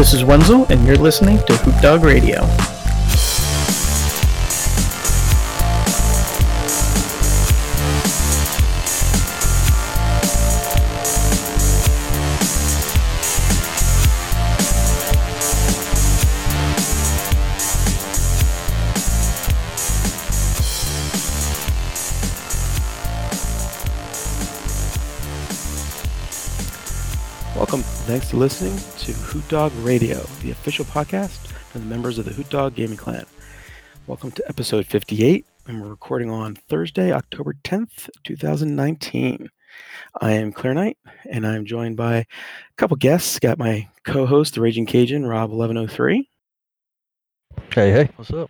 This is Wenzel, and you're listening to Hoot Dog Radio. Thanks for listening to Hoot Dog Radio, the official podcast for the members of the Hoot Dog Gaming Clan. Welcome to episode 58, and we're recording on Thursday, October 10th, 2019. I am Claire Knight, and I'm joined by a couple guests. Got my co-host, the Raging Cajun, Rob1103, Hey, hey, what's up?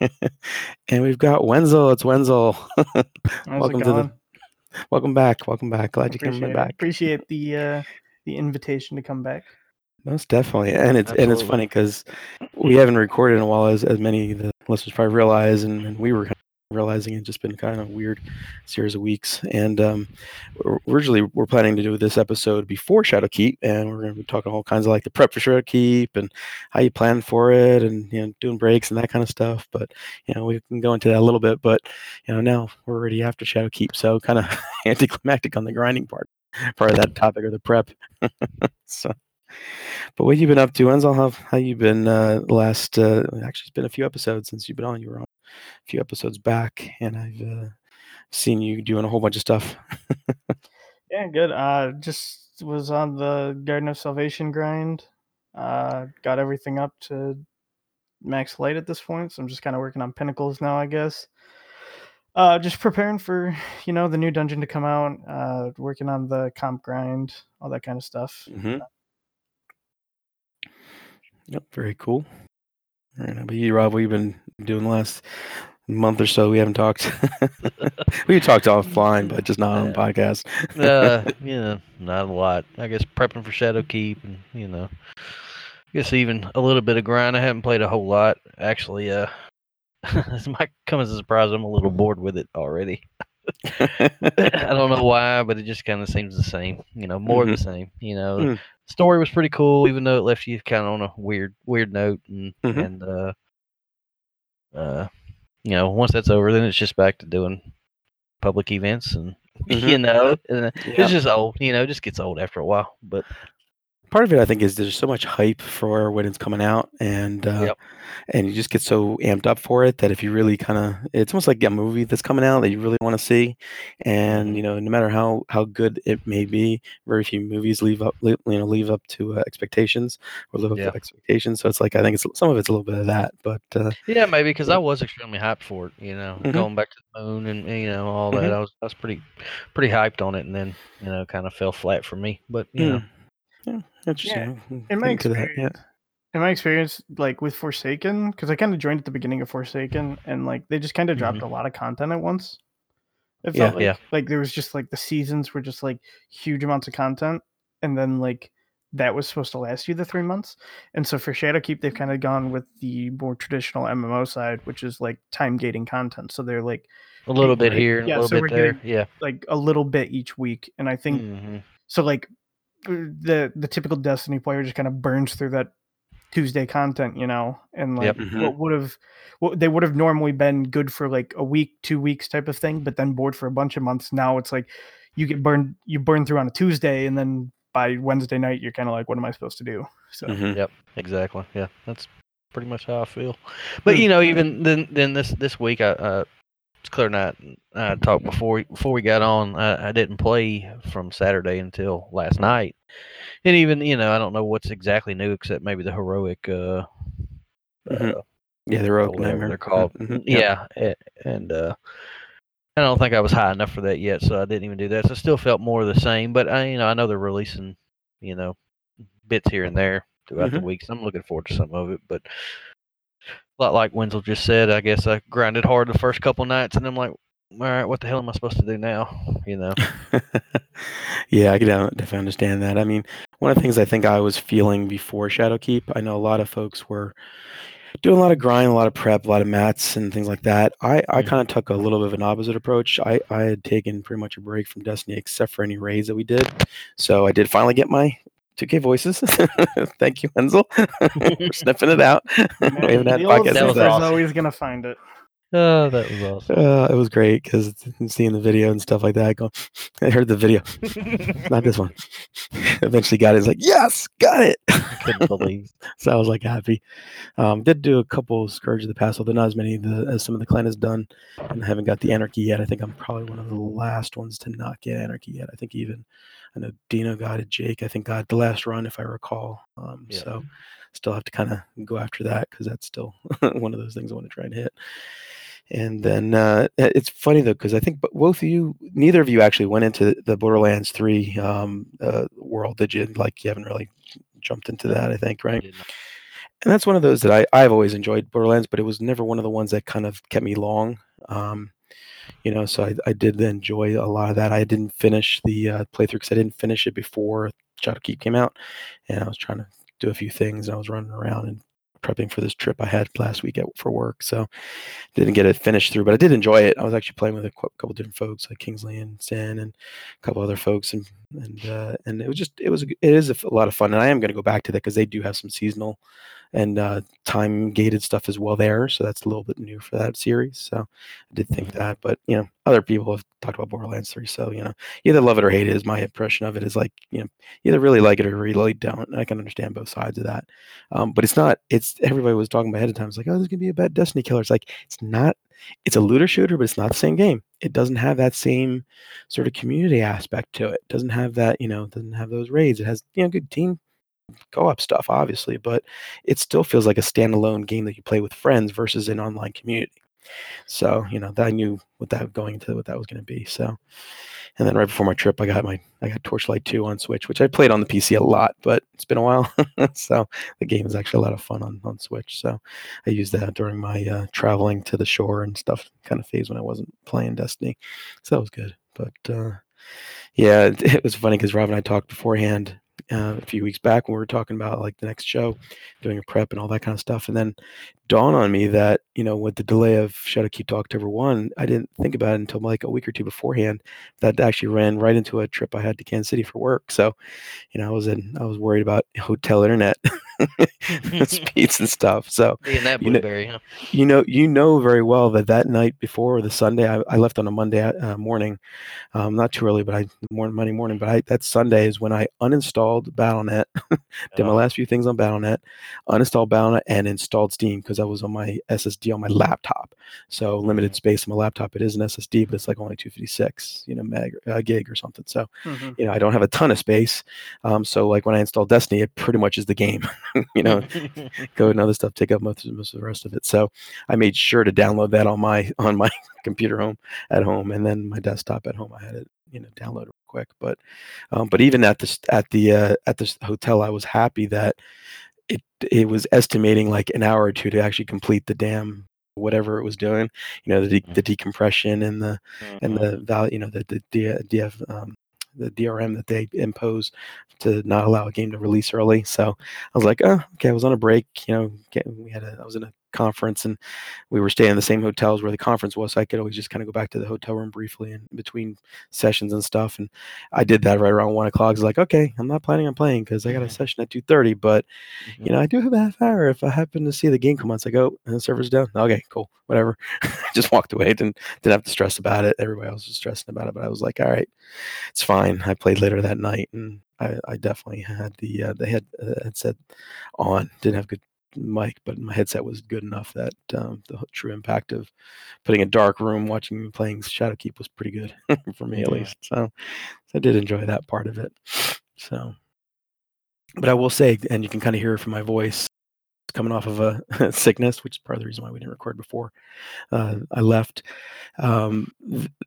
and we've got Wenzel. It's Wenzel. How's welcome it to the welcome back. Welcome back. Glad you came Appreciate, back. Appreciate the uh, the invitation to come back. Most definitely, and it's and it's funny because we haven't recorded in a while, as as many of the listeners probably realize, and, and we were kind of realizing it's just been kind of a weird series of weeks. And um, originally, we're planning to do this episode before Shadowkeep, and we're going to be talking all kinds of like the prep for Shadowkeep and how you plan for it, and you know doing breaks and that kind of stuff. But you know we can go into that a little bit. But you know now we're already after Shadowkeep, so kind of anticlimactic on the grinding part part of that topic or the prep. so. But what you been up to, Enzo? How how you been uh, last? Uh, actually, it's been a few episodes since you've been on. You were on a few episodes back, and I've uh, seen you doing a whole bunch of stuff. Yeah, good. Uh, just was on the Garden of Salvation grind. Uh, got everything up to max light at this point, so I'm just kind of working on pinnacles now, I guess. Uh, just preparing for you know the new dungeon to come out. Uh, working on the comp grind, all that kind of stuff. Mm-hmm. Yep, very cool. All right, how about you, Rob? What you been doing the last month or so? We haven't talked. we talked offline, but just not on the Yeah. podcast. Uh, you know, not a lot. I guess prepping for Shadowkeep and you know, I guess even a little bit of grind. I haven't played a whole lot actually. Uh, this might come as a surprise. I'm a little bored with it already. I don't know why, but it just kind of seems the same. You know, more of the same. You know, Mm. story was pretty cool, even though it left you kind of on a weird, weird note, and Mhm. and uh, uh, you know, once that's over, then it's just back to doing public events, and Mhm. you know, and Yeah. it's just old. You know, it just gets old after a while. But part of it i think is there's so much hype for when it's coming out and uh, Yep. and you just get so amped up for it that if you really kind of it's almost like a movie that's coming out that you really want to see and Mhm. you know no matter how how good it may be very few movies leave up you know leave up to uh, expectations or live up Yeah. to expectations so it's like i think it's some of it's a little bit of that but uh, yeah, maybe because I was extremely hyped for it. You know, Mhm. going back to the moon and you know all that. I was I was pretty pretty hyped on it, and then you know kind of fell flat for me. But you know, mm, yeah interesting We can in my into that, yeah experience, in my experience, like with Forsaken, because I kind of joined at the beginning of Forsaken, and like they just kind of dropped a lot of content at once. It Yeah. like, Yeah. like there was just like the seasons were just like huge amounts of content, and then like that was supposed to last you the three months. And so for Shadowkeep, they've kind of gone with the more traditional MMO side, which is like time gating content. So they're like a little bit here, Yeah, a little so we're bit there. getting- Yeah. like a little bit each week, and I think Mhm. so like the the typical destiny player just kind of burns through that tuesday content you know and like Yep. Mhm. what would have what they would have normally been good for like a week two weeks type of thing but then bored for a bunch of months now it's like you get burned you burn through on a tuesday and then by wednesday night you're kind of like what am i supposed to do so Mhm. Yep, exactly. Yeah, that's pretty much how I feel. But Hmm. you know, even then, then this this week, I uh, it's clear night. I talked before before we got on. I, I didn't play from Saturday until last night, and even you know, I don't know what's exactly new except maybe the heroic. Uh, Mhm. uh, yeah the nightmare they're called. Mhm. Yep. Yeah, a- and uh, I don't think I was high enough for that yet, so I didn't even do that. So I still felt more of the same. But I, you know, I know they're releasing, you know, bits here and there throughout Mhm. the week. So I'm looking forward to some of it. But lot like Wenzel just said, I guess I grinded hard the first couple nights, and I'm like, all right, what the hell am I supposed to do now? You know. yeah, I can definitely understand that. I mean, one of the things I think I was feeling before Shadowkeep, I know a lot of folks were doing a lot of grind, a lot of prep, a lot of mats and things like that. I, I Mhm. kind of took a little bit of an opposite approach. I, I had taken pretty much a break from Destiny except for any raids that we did. So I did finally get my 2K Voices. Thank you, Wenzel, for sniffing it out. we haven't had the old podcasts That was awesome. always gonna find it. Oh, that was awesome. Uh, it was great because seeing the video and stuff like that. Going, I heard the video, not this one. Eventually got it. It's like, yes, got it. I Couldn't believe. so I was like happy. Um, did do a couple of Scourge of the Past, although not as many the, as some of the clan has done. And I haven't got the Anarchy yet. I think I'm probably one of the last ones to not get Anarchy yet. I think even I know Dino got it, Jake. I think got the last run if I recall. Um, Yeah. So still have to kind of go after that because that's still one of those things I want to try and hit. And then uh, it's funny though because I think both of you, neither of you actually went into the Borderlands Three um, uh, world. Did you? Like you haven't really jumped into that. I think, right? Not- and that's one of those that I, I've always enjoyed Borderlands, but it was never one of the ones that kind of kept me long. Um, you know, so I, I did enjoy a lot of that. I didn't finish the uh, playthrough because I didn't finish it before Shadowkeep came out, and I was trying to do a few things. And I was running around and prepping for this trip I had last week at, for work, so didn't get it finished through. But I did enjoy it. I was actually playing with a cou- couple different folks like Kingsley and Sin and a couple other folks, and and uh, and it was just it was it is a, f- a lot of fun. And I am going to go back to that because they do have some seasonal and uh, time gated stuff as well there. So that's a little bit new for that series. So I did think that, but you know, other people have talked about Borderlands 3. So, you know, either love it or hate it is my impression of it is like, you know, either really like it or really don't. I can understand both sides of that. Um, but it's not, it's everybody was talking about ahead of time. It's like, oh, there's gonna be a bad Destiny killer. It's like, it's not, it's a looter shooter, but it's not the same game. It doesn't have that same sort of community aspect to it. Doesn't have that, you know, doesn't have those raids. It has, you know, good team co-op stuff, obviously, but it still feels like a standalone game that you play with friends versus an online community. So, you know, that I knew what that going into what that was going to be. So, and then right before my trip, I got my I got Torchlight 2 on Switch, which I played on the PC a lot, but it's been a while. so the game is actually a lot of fun on, on Switch. So I used that during my uh, traveling to the shore and stuff kind of phase when I wasn't playing Destiny. So that was good. But uh, yeah, it, it was funny because Rob and I talked beforehand uh, a few weeks back when we were talking about like the next show, doing a prep and all that kind of stuff. And then dawned on me that, you know, with the delay of Shadowkeep to October 1, I didn't think about it until like a week or two beforehand. That actually ran right into a trip I had to Kansas City for work. So, you know, I was in, I was worried about hotel internet speeds and stuff. So, Being that You know- huh? you know, you know very well that that night before the Sunday, I, I left on a Monday uh, morning, um, not too early, but I morning Monday morning. But I, that Sunday is when I uninstalled BattleNet, did my Oh, last few things on BattleNet, uninstalled BattleNet, and installed Steam because I was on my SSD on my laptop. So limited space on my laptop. It is an SSD, but it's like only 256, you know, meg uh, gig or something. So Mhm. you know, I don't have a ton of space. Um, so like when I install Destiny, it pretty much is the game. you know, code and other stuff take up most, most of the rest of it. So I made sure to download that on my on my computer home at home, and then my desktop at home. I had it you know download real quick. But um, but even at this at the uh, at this hotel, I was happy that it it was estimating like an hour or two to actually complete the damn whatever it was doing. You know the de- the decompression and the and Mhm. the value, you know, the the D- DF, um, the DRM that they impose to not allow a game to release early. So I was like, oh, okay. I was on a break, you know. We had a, I was in a conference and we were staying in the same hotels where the conference was. So I could always just kind of go back to the hotel room briefly in between sessions and stuff. And I did that right around one o'clock. I was like, okay, I'm not planning on playing because I got a Mhm. session at two thirty, but Mhm. you know, I do have a half hour if I happen to see the game come on. It's like, oh, and the server's down. Okay, cool, whatever. Just walked away. Didn't didn't have to stress about it. Everybody else was stressing about it, but I was like, all right, it's fine. I played later that night, and I, I definitely had the uh, the head uh, headset on. Didn't have good mic, but my headset was good enough that um, the true impact of putting a dark room, watching me playing Shadowkeep was pretty good for me at Yeah. least. So, so I did enjoy that part of it. So, but I will say, and you can kind of hear it from my voice, coming off of a sickness, which is part of the reason why we didn't record before uh, I left. Um,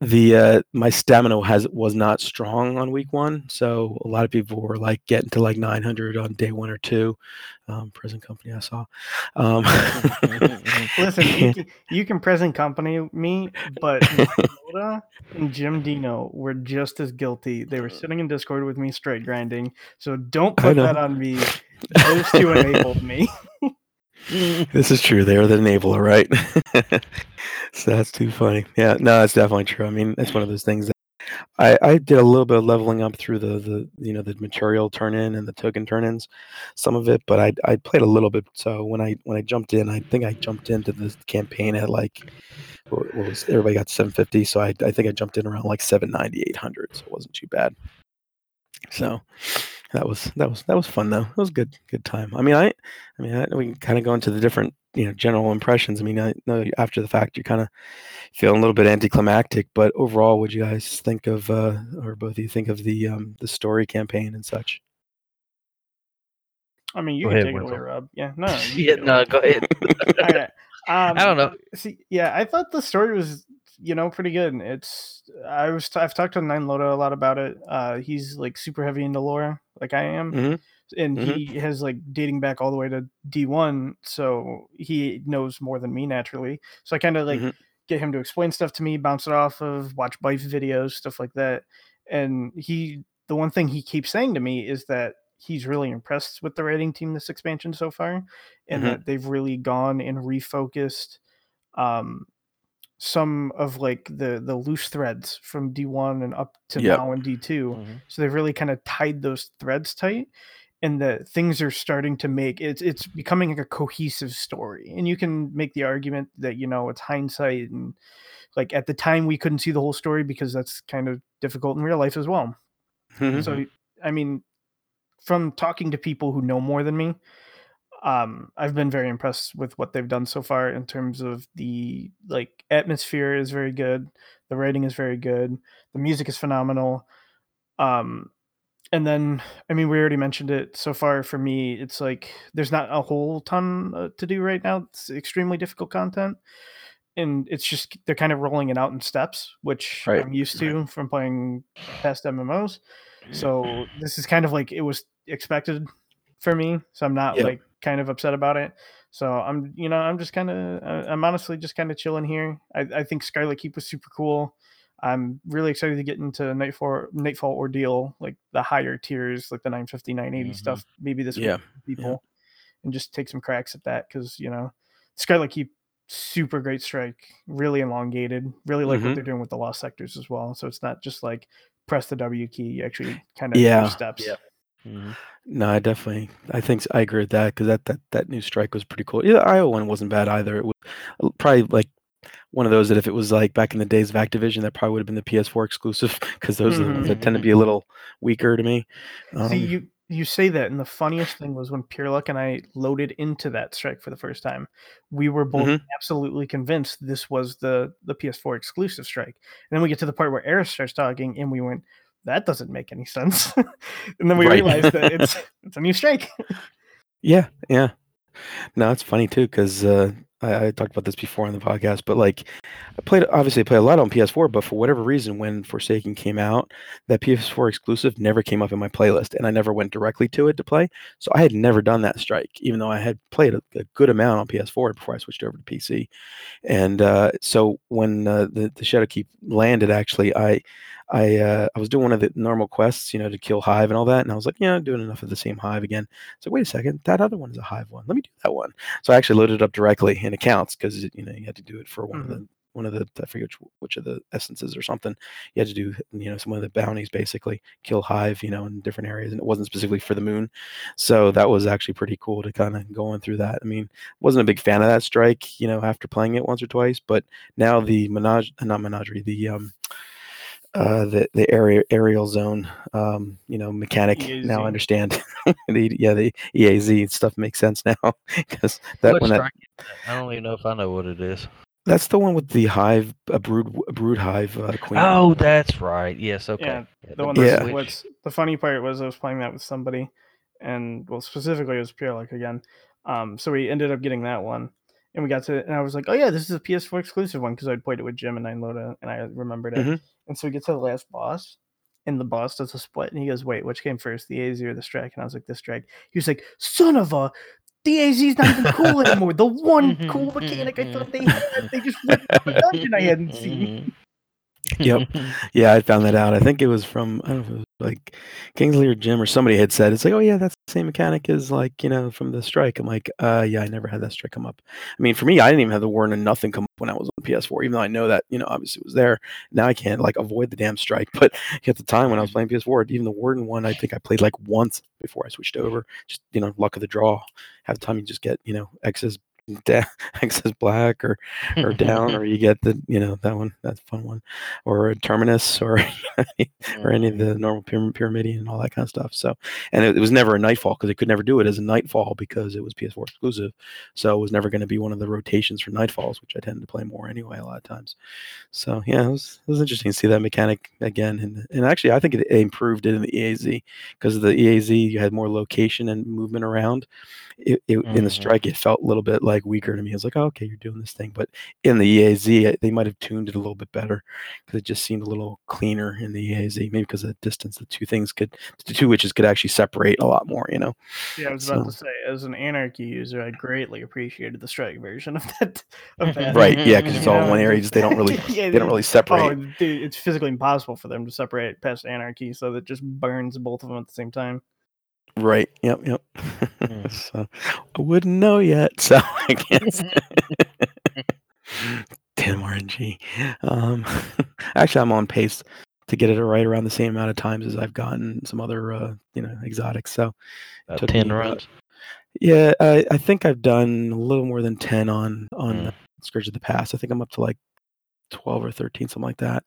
the uh, my stamina has was not strong on week one, so a lot of people were like getting to like 900 on day one or two. Um, present company I saw. Um, Listen, you can, you can present company me, but Yoda and Jim Dino were just as guilty. They were sitting in Discord with me, straight grinding. So don't put that on me. Those two enabled me. this is true. They're the enabler, right? so that's too funny. Yeah, no, that's definitely true. I mean, it's one of those things that I, I did a little bit of leveling up through the, the you know the material turn in and the token turn ins, some of it, but I I played a little bit. So when I when I jumped in, I think I jumped into this campaign at like what was everybody got 750, so I I think I jumped in around like 790, 800, so it wasn't too bad. So that was that was that was fun though. It was a good good time. I mean, I I mean, I, we can kind of go into the different you know general impressions. I mean, I know after the fact you're kind of feeling a little bit anticlimactic, but overall, would you guys think of uh, or both of you think of the um, the story campaign and such? I mean, you Go can ahead, take it away, Winslow. Rob. Yeah, no. you yeah, no, go ahead. All right. Um, I don't know. See, yeah, I thought the story was, you know, pretty good. It's I was I've talked to Nine Loda a lot about it. Uh, he's like super heavy into lore, like I am, Mhm. and Mhm. he has like dating back all the way to D one, so he knows more than me naturally. So I kind of like Mhm. get him to explain stuff to me, bounce it off of, watch Byf videos, stuff like that. And he, the one thing he keeps saying to me is that he's really impressed with the writing team this expansion so far, and Mhm. that they've really gone and refocused um some of like the the loose threads from D1 and up to Yep. now in D2 Mhm. so they've really kind of tied those threads tight and that things are starting to make it's it's becoming like a cohesive story and you can make the argument that you know it's hindsight and like at the time we couldn't see the whole story because that's kind of difficult in real life as well Mhm. so i mean from talking to people who know more than me um i've been very impressed with what they've done so far in terms of the like atmosphere is very good the writing is very good the music is phenomenal um and then i mean we already mentioned it so far for me it's like there's not a whole ton uh, to do right now it's extremely difficult content and it's just they're kind of rolling it out in steps which Right, i'm used to from playing past mmos so this is kind of like it was expected for me so i'm not Yep. like kind of upset about it so i'm you know i'm just kind of i'm honestly just kind of chilling here I, I think scarlet keep was super cool i'm really excited to get into nightfall nightfall ordeal like the higher tiers like the 950 980 Mhm. stuff maybe this week Yeah, people and just take some cracks at that because you know scarlet keep super great strike really elongated really like Mhm. what they're doing with the lost sectors as well so it's not just like press the w key you actually kind of Yeah. do steps Yeah. Mhm. No, I definitely. I think I agree with that because that, that that new strike was pretty cool. Yeah, the Iowa one wasn't bad either. It was uh, probably like one of those that if it was like back in the days of Activision, that probably would have been the PS4 exclusive because those are the ones that tend to be a little weaker to me. Um, See, you you say that, and the funniest thing was when Pure Luck and I loaded into that strike for the first time. We were both Mhm. absolutely convinced this was the the PS4 exclusive strike. And then we get to the part where Eris starts talking, and we went, "That doesn't make any sense." and then we Right. realized that it's it's a new strike. Yeah, yeah. No, it's funny too because uh, I, I talked about this before on the podcast, but like I played obviously I played a lot on PS4, but for whatever reason, when Forsaken came out, that PS4 exclusive never came up in my playlist, and I never went directly to it to play. So I had never done that strike, even though I had played a, a good amount on PS4 before I switched over to PC. And uh, so when uh, the the Shadowkeep landed, actually, I I uh, I was doing one of the normal quests, you know, to kill Hive and all that, and I was like, yeah, I'm doing enough of the same Hive again. So wait a second, that other one is a Hive one. Let me do that one. So I actually loaded it up directly in accounts because you know you had to do it for one of the one of the I forget which, which of the essences or something. You had to do you know some of the bounties basically kill Hive, you know, in different areas, and it wasn't specifically for the moon. So that was actually pretty cool to kind of going through that. I mean, wasn't a big fan of that strike, you know, after playing it once or twice, but now the menage not menagerie the um uh the the area aerial zone um you know mechanic now I understand the yeah the eaz stuff makes sense now because that What when that strike is that? I don't even know if I know what it is. that's the one with the hive a brood a brood hive uh, queen Oh, that's right. Yes. Okay. Yeah, Yeah, The one that's Yeah. what's the funny part was I was playing that with somebody, and well, specifically it was Pure Luck again. Um, so we ended up getting that one, and we got to, and I was like, oh yeah, this is a PS4 exclusive one because I'd played it with Jim and I Loda, and I remembered it. Mhm. And so we get to the last boss, and the boss does a split, and he goes, wait, which came first, the AZ or the strike? And I was like, the strike. He was like, son of a. The AZ is not even cool anymore. The one mm-hmm, cool mechanic I thought they had, mm-hmm. they just went out the dungeon I hadn't seen. Mm-hmm. Yep. yeah i found that out i think it was from i don't know if it was like kingsley or jim or somebody had said it's like oh yeah that's same mechanic as like you know from the strike. I'm like, uh, yeah, I never had that strike come up. I mean, for me, I didn't even have the warden and nothing come up when I was on PS4, even though I know that you know obviously it was there. Now I can't like avoid the damn strike, but at the time when I was playing PS4, even the warden one, I think I played like once before I switched over. Just you know, luck of the draw. The time you just get you know X's down access black or or down or you get the you know that one that's a fun one or a terminus or or any of Mhm. the normal pyram- pyramidion and all that kind of stuff so and it, it was never a nightfall because they could never do it as a nightfall because it was ps4 exclusive so it was never going to be one of the rotations for nightfalls which i tend to play more anyway a lot of times so yeah it was it was interesting to see that mechanic again and, and actually i think it improved it in the eaz because of the eaz you had more location and movement around it, it, in the Mhm. strike it felt a little bit like weaker to me. I was like, oh, okay, you're doing this thing, but in the EAZ, they might have tuned it a little bit better because it just seemed a little cleaner in the EAZ. Maybe because of the distance, the two things could, the two witches could actually separate a lot more. You know, Yeah, I was about to say, as an anarchy user, I greatly appreciated the strike version of that. Of that. right? Yeah, because it's all in one area. just- Just they don't really, Yeah, they don't really oh, separate. Oh, dude, it's physically impossible for them to separate past anarchy, so that just burns both of them at the same time. Right. Yep. Yep. Mm. so I wouldn't know yet. So I can't. Damn RNG. Um, actually, I'm on pace to get it right around the same amount of times as I've gotten some other, uh, you know, exotics. So ten about- runs. yeah, I, I think I've done a little more than ten on on Mm. Scourge of the Past. I think I'm up to like twelve or thirteen, something like that.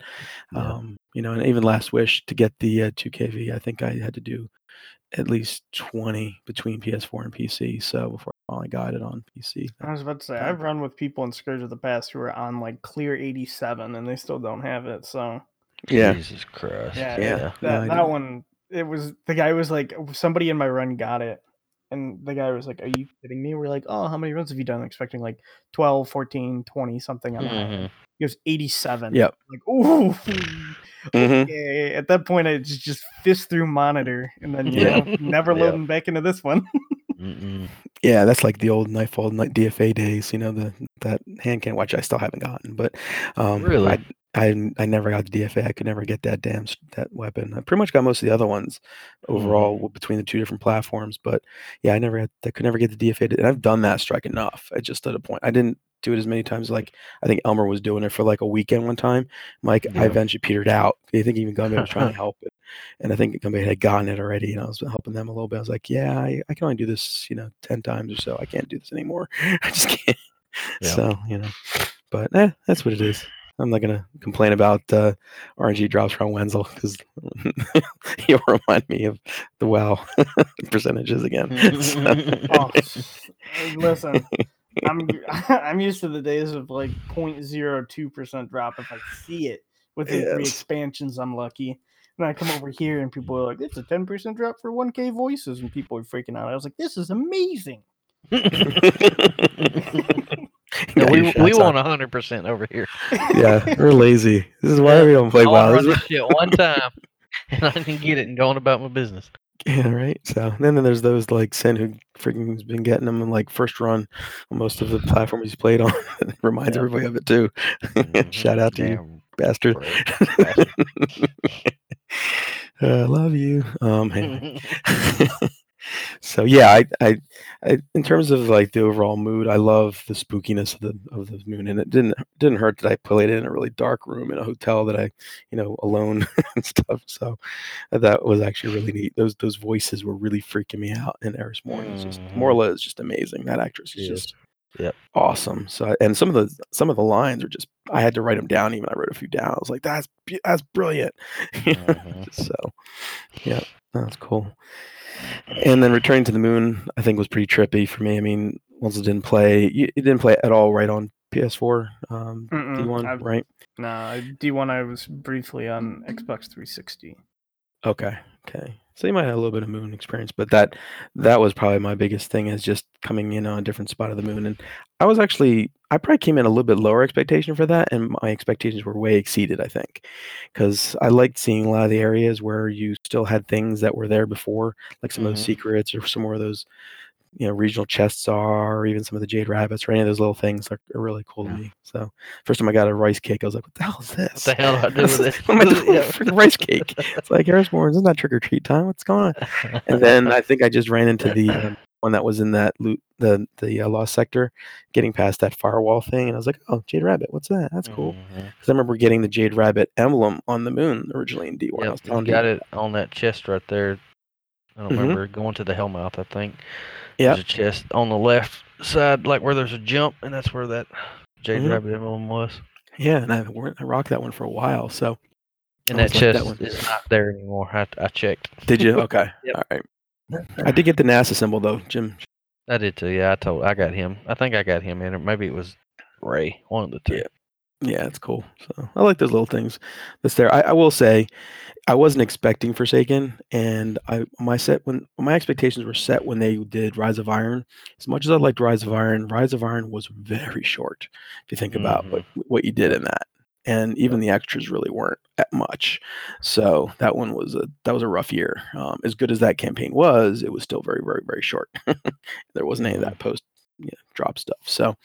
Yeah. Um, you know, and even Last Wish to get the uh, 2KV, I think I had to do at least 20 between PS4 and PC. So before I finally got it on PC. I was about to say, I've run with people in Scourge of the Past who are on like clear 87 and they still don't have it. So Yeah. Jesus Christ. yeah, Yeah. that, No, that one, it was the guy was like, somebody in my run got it. And the guy was like, Are you kidding me? We're like, Oh, how many runs have you done? Expecting like 12, 14, 20, something on the high end. He goes 87. Yep. Like, ooh. Mhm. Okay. At that point, I just, just fist through monitor and then, you Yeah. know, never Yeah. loading back into this one. Yeah, that's like the old Nightfall night DFA days, you know, the that hand cannon watch I still haven't gotten, but um Really? I, I I never got the DFA. I could never get that damn that weapon. I pretty much got most of the other ones Mhm. overall w- between the two different platforms, but yeah, I never had I could never get the DFA. And I've done that strike enough. I just at a point I didn't do it as many times like I think Elmer was doing it for like a weekend one time. Like I eventually petered out. I think even Gumby was trying to help it. And I think Gumby had gotten it already and I was helping them a little bit. I was like, yeah, I, I can only do this, you know, 10 times or so. I can't do this anymore. I just can't. Yeah. So, you know, but eh, that's what it is. I'm not gonna complain about uh, RNG drops from Wenzel because he'll remind me of the WoW percentages again. So- Oh, listen, I'm I'm used to the days of like 0.02 percent drop if I see it within three Yes. expansions. I'm lucky. And I come over here and people are like, "It's a 10 percent drop for 1K voices," and people are freaking out. I was like, "This is amazing." No, we we want hundred percent over here. Yeah, we're lazy. This is why we don't play I WoW. run This this shit one time, and I didn't get it and going about my business. Yeah, right. So then, then there's those like Sin who freaking has been getting them in like first run on most of the platforms he's played on. it reminds Yeah. everybody of it too. Shout out to you, Damn bastard. Bastard. I love you. Um, anyway. So yeah, I, I, I, in terms of like the overall mood, I love the spookiness of the of the moon, and it didn't didn't hurt that I played it in a really dark room in a hotel that I, you know, alone and stuff. So that was actually really neat. Those those voices were really freaking me out. And Eris Morn is just. Morla is just amazing. That actress is just Yep. awesome. So and some of the some of the lines are just I had to write them down. Even I wrote a few down. I was like, that's that's brilliant. Mhm. so yeah, that's cool. And then returning to the moon, I think was pretty trippy for me. I mean, once it didn't play, it didn't play at all right on PS4, um, Mm-mm, D1, I've- right? Nah, D1 I was briefly on Xbox 360. Okay, okay. So you might have a little bit of moon experience, but that that was probably my biggest thing is just coming in on a different spot of the moon. And I was actually I probably came in a little bit lower expectation for that, and my expectations were way exceeded. I think because I liked seeing a lot of the areas where you still had things that were there before, like some of those Mhm. secrets or some more of those you know regional chests are, or even some of the jade rabbits, or any of those little things are, are really cool Yeah. to me. So first time I got a rice cake, I was like, "What the hell is this? What the hell do I do with it? what am I doing Yeah. freaking rice cake?" It's like Harrisburg, isn't that trick or treat time? What's going on? And then I think I just ran into the um, one that was in that loot, the the uh, lost sector, getting past that firewall thing, and I was like, "Oh, jade rabbit, what's that? That's cool." Because I remember getting the jade rabbit emblem on the moon originally in D1. I Yep, was you got you. it on that chest right there. I don't Mhm. remember going to the Hellmouth. I think Yep. there's a chest on the left side, like where there's a jump, and that's where that Jade Mhm. Rabbit emblem was. Yeah, and I, I rocked that one for a while. So And that chest that one. is not there anymore. I, I checked. did you? Okay. Yep. All right. I did get the NASA symbol though, Jim. I did too. Yeah, I told. I got him. I think I got him in it. Maybe it was Ray. One of the two. Yeah. Yeah, it's cool. So I like those little things that's there. I, I will say, I wasn't expecting Forsaken, and I my set when my expectations were set when they did Rise of Iron. As much as I liked Rise of Iron, Rise of Iron was very short. If you think about what what you did in that, and even the extras really weren't that much. So that one was a that was a rough year. Um, as good as that campaign was, it was still very very very short. there wasn't any of that post you know, drop stuff. So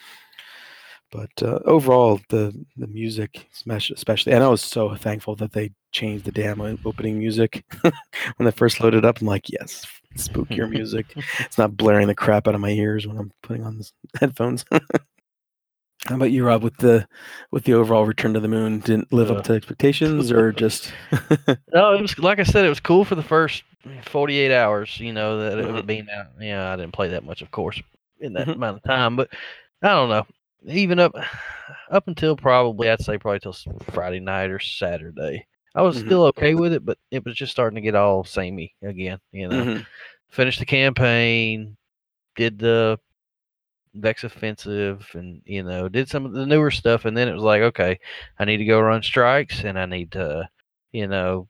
but uh, overall the the music especially and i was so thankful that they changed the damn opening music when i first loaded up i'm like yes spookier music it's not blaring the crap out of my ears when i'm putting on the headphones how about you rob with the with the overall return to the moon didn't live Uh, up to expectations or just No, it was like I said. It was cool for the first 48 hours. You know that it Mhm. was being out. Yeah, I didn't play that much, of course, in that Mhm. amount of time. But I don't know. Even up up until probably I'd say probably till Friday night or Saturday, I was Mhm. still okay with it. But it was just starting to get all samey again. You know, Mhm. finished the campaign, did the Vex offensive, and you know did some of the newer stuff, and then it was like, okay, I need to go run strikes, and I need to, you know,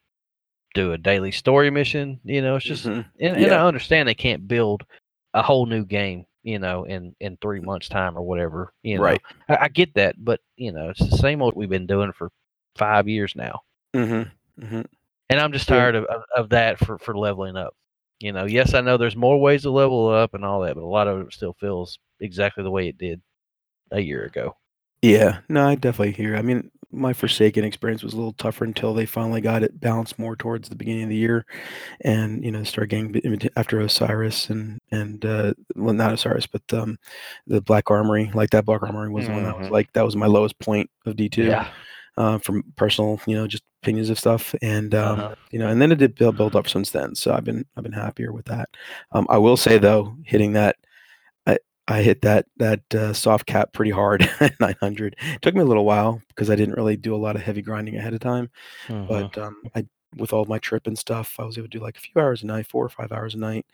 do a daily story mission. You know, it's just, Mhm. and, and Yeah. I understand they can't build a whole new game, you know, in in three months' time or whatever. You know, Right. I, I get that, but you know, it's the same old we've been doing for five years now, Mhm. Mhm. and I'm just tired of, of of that for for leveling up. You know, yes, I know there's more ways to level up and all that, but a lot of it still feels exactly the way it did a year ago. Yeah, no, I definitely hear. I mean, my Forsaken experience was a little tougher until they finally got it balanced more towards the beginning of the year, and you know, start getting after Osiris and and uh, well, not Osiris, but um, the Black Armory. Like that Black Armory was the one that was Mhm. like that was my lowest point of D two. Yeah. Uh, from personal, you know, just opinions of stuff, and um, Uh-huh. you know, and then it did build build up since then. So I've been I've been happier with that. Um, I will say though, hitting that I I hit that that uh, soft cap pretty hard at 900. It took me a little while because I didn't really do a lot of heavy grinding ahead of time. Mhm. But um, I, with all my trip and stuff, I was able to do like a few hours a night, four or five hours a night,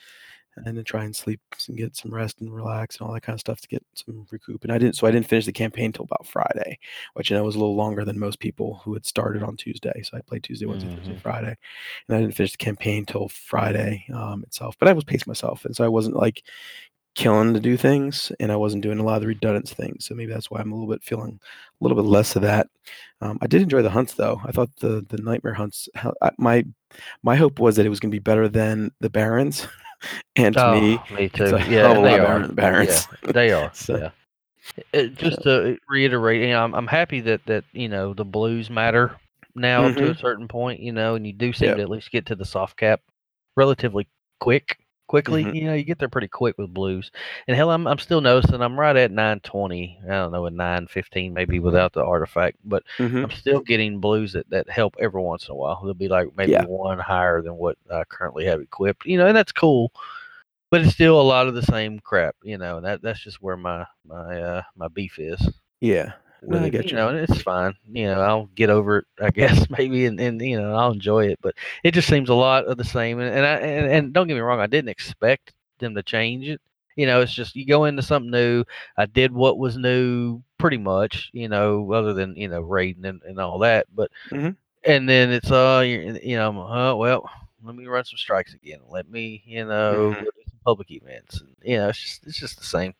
and then try and sleep and get some rest and relax and all that kind of stuff to get some recoup. And I didn't, so I didn't finish the campaign until about Friday, which I know was a little longer than most people who had started on Tuesday. So I played Tuesday, Wednesday, Thursday, Mhm. Friday, and I didn't finish the campaign till Friday um, itself. But I was pacing myself, and so I wasn't like killing to do things and I wasn't doing a lot of the redundant things. So maybe that's why I'm a little bit feeling a little bit less of that. Um, I did enjoy the hunts though. I thought the the nightmare hunts. I, my my hope was that it was going to be better than the barons, and to me, Oh, me too. it's a yeah, hell they are. the. Yeah, they are. So- yeah. It, just to reiterate, you know, I'm I'm happy that that you know the blues matter now to Mhm. a certain point, you know, and you do seem Yep. to at least get to the soft cap relatively quick. Quickly, Mhm. you know, you get there pretty quick with blues. And hell, I'm I'm still noticing I'm right at 920. I don't know, at 915 maybe without the artifact, but Mhm. I'm still getting blues that, that help every once in a while. They'll be like maybe Yeah. one higher than what I currently have equipped, you know, and that's cool. But it's still a lot of the same crap, you know. That that's just where my my uh my beef is Yeah. No, I get you you. know, it's fine. You know, I'll get over it, I guess, maybe, and, and you know, I'll enjoy it. But it just seems a lot of the same. And and I and, and don't get me wrong, I didn't expect them to change it. You know, it's just you go into something new. I did what was new, pretty much. You know, other than you know raiding and, and all that. But Mhm. and then it's uh you you know uh, well let me run some strikes again. Let me you know Mhm. do some public events. And, you know, it's just it's just the same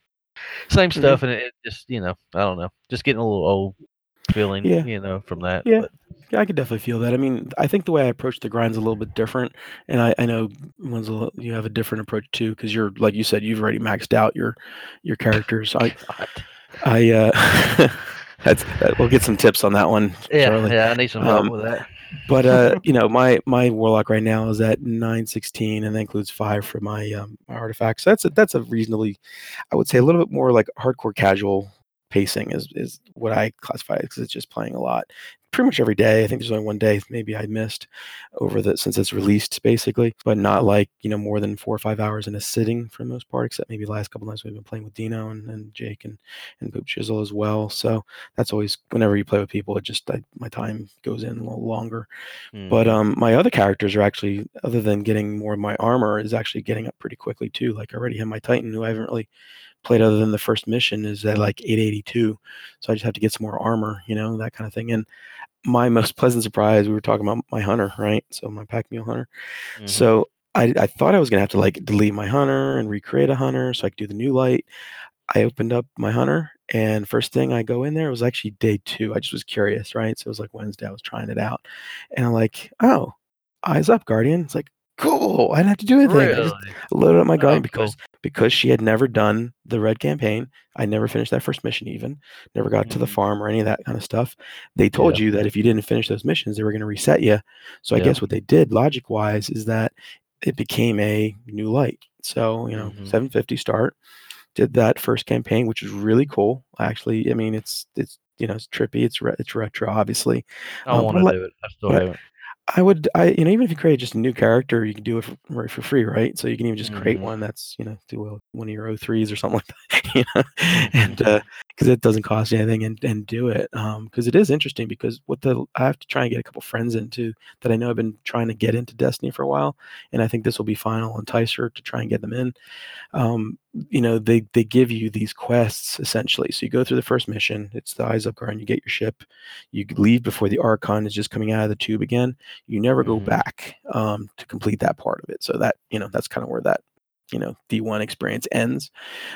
same Mhm. stuff, and it, just you know I don't know, just getting a little old. feeling, Yeah. you know, from that. Yeah. but- Yeah, I could definitely feel that. I mean, I think the way I approach the grind's a little bit different, and I, I know Winslow, you have a different approach too, because you're like you said, you've already maxed out your your characters. I. I uh, that's that, we'll get some tips on that one, Yeah, Charlie. yeah, I need some help Um, with that. But uh, you know, my my warlock right now is at nine sixteen, and that includes five for my um my artifacts. So That's a, that's a reasonably, I would say, a little bit more like hardcore casual pacing is is what I classify it because it's just playing a lot, pretty much every day. I think there's only one day maybe I missed over the since it's released basically, but not like you know more than four or five hours in a sitting for the most part. Except maybe the last couple nights we've been playing with Dino and, and Jake and and Poop Chisel as well. So that's always whenever you play with people, it just I, my time goes in a little longer. But Mhm. um, my other characters are actually, other than getting more of my armor, is actually getting up pretty quickly too. Like I already have my Titan, who I haven't really played other than the first mission, is at like 882. So I just have to get some more armor, you know, that kind of thing. And my most pleasant surprise, we were talking about my hunter, right? So my pack mule hunter. Mhm. So I, I thought I was gonna have to like delete my hunter and recreate a hunter so I could do the new light. I opened up my hunter and first thing I go in there it was actually day two. I just was curious, right? So it was like Wednesday, I was trying it out. And I'm like, oh, eyes up, Guardian. It's like, cool. I didn't have to do anything. I just loaded up my Oh, Guardian cool. because because she had never done the red campaign. I never finished that first mission even. Never got to the Mhm. farm or any of that kind of stuff. They told you that if you didn't finish those missions, they were going to reset you. So I guess what they did logic wise is that it became a new light. So, you know, Mhm. 750 start. Did that first campaign, which was really cool. Actually, I mean, it's it's you know, it's trippy, it's re- it's retro, obviously. I um, want to do it. I still haven't. I would, I you know, even if you create just a new character, you can do it for, for free, right? So you can even just create Mhm. one that's you know do one of your O3s or something like that, you know, and because it doesn't cost you anything and and do it because it is interesting because what the I have to try and get a couple friends into that I know I've been trying to get into Destiny for a while, and I think this will be final enticer to try and get them in. Um, you know, they they give you these quests essentially. So you go through the first mission, it's the Eyes Up Guard, and you get your ship. You leave before the Archon is just coming out of the tube again you never go Mhm. back um, to complete that part of it. So that you know that's kind of where that you know D1 experience ends.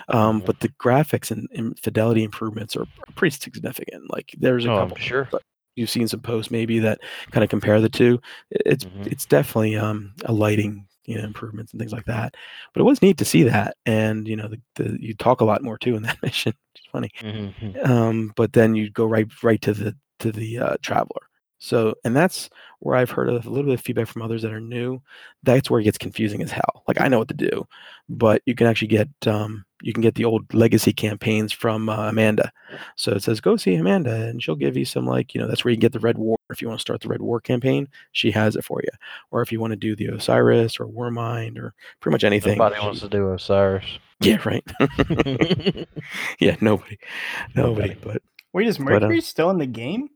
Um, Mhm. But the graphics and, and fidelity improvements are, pretty significant. Like there's a Oh, couple. sure. but You've seen some posts maybe that kind of compare the two. It- It's Mhm. it's definitely um, a lighting you know improvements and things like that. But it was neat to see that, and you know the, the you talk a lot more too in that mission. It's funny Mhm. um, but then you go right right to the to the uh, traveler. So, and that's where I've heard a little bit of feedback from others that are new. That's where it gets confusing as hell. Like I know what to do, but you can actually get um, you can get the old legacy campaigns from uh, Amanda. So it says go see Amanda, and she'll give you some like you know that's where you can get the Red War. If you want to start the Red War campaign, she has it for you. Or if you want to do the Osiris or Warmind or pretty much anything. Nobody she- wants to do Osiris. Yeah, right. yeah, nobody, nobody. Nobody. But Wait, is Mercury still in the game?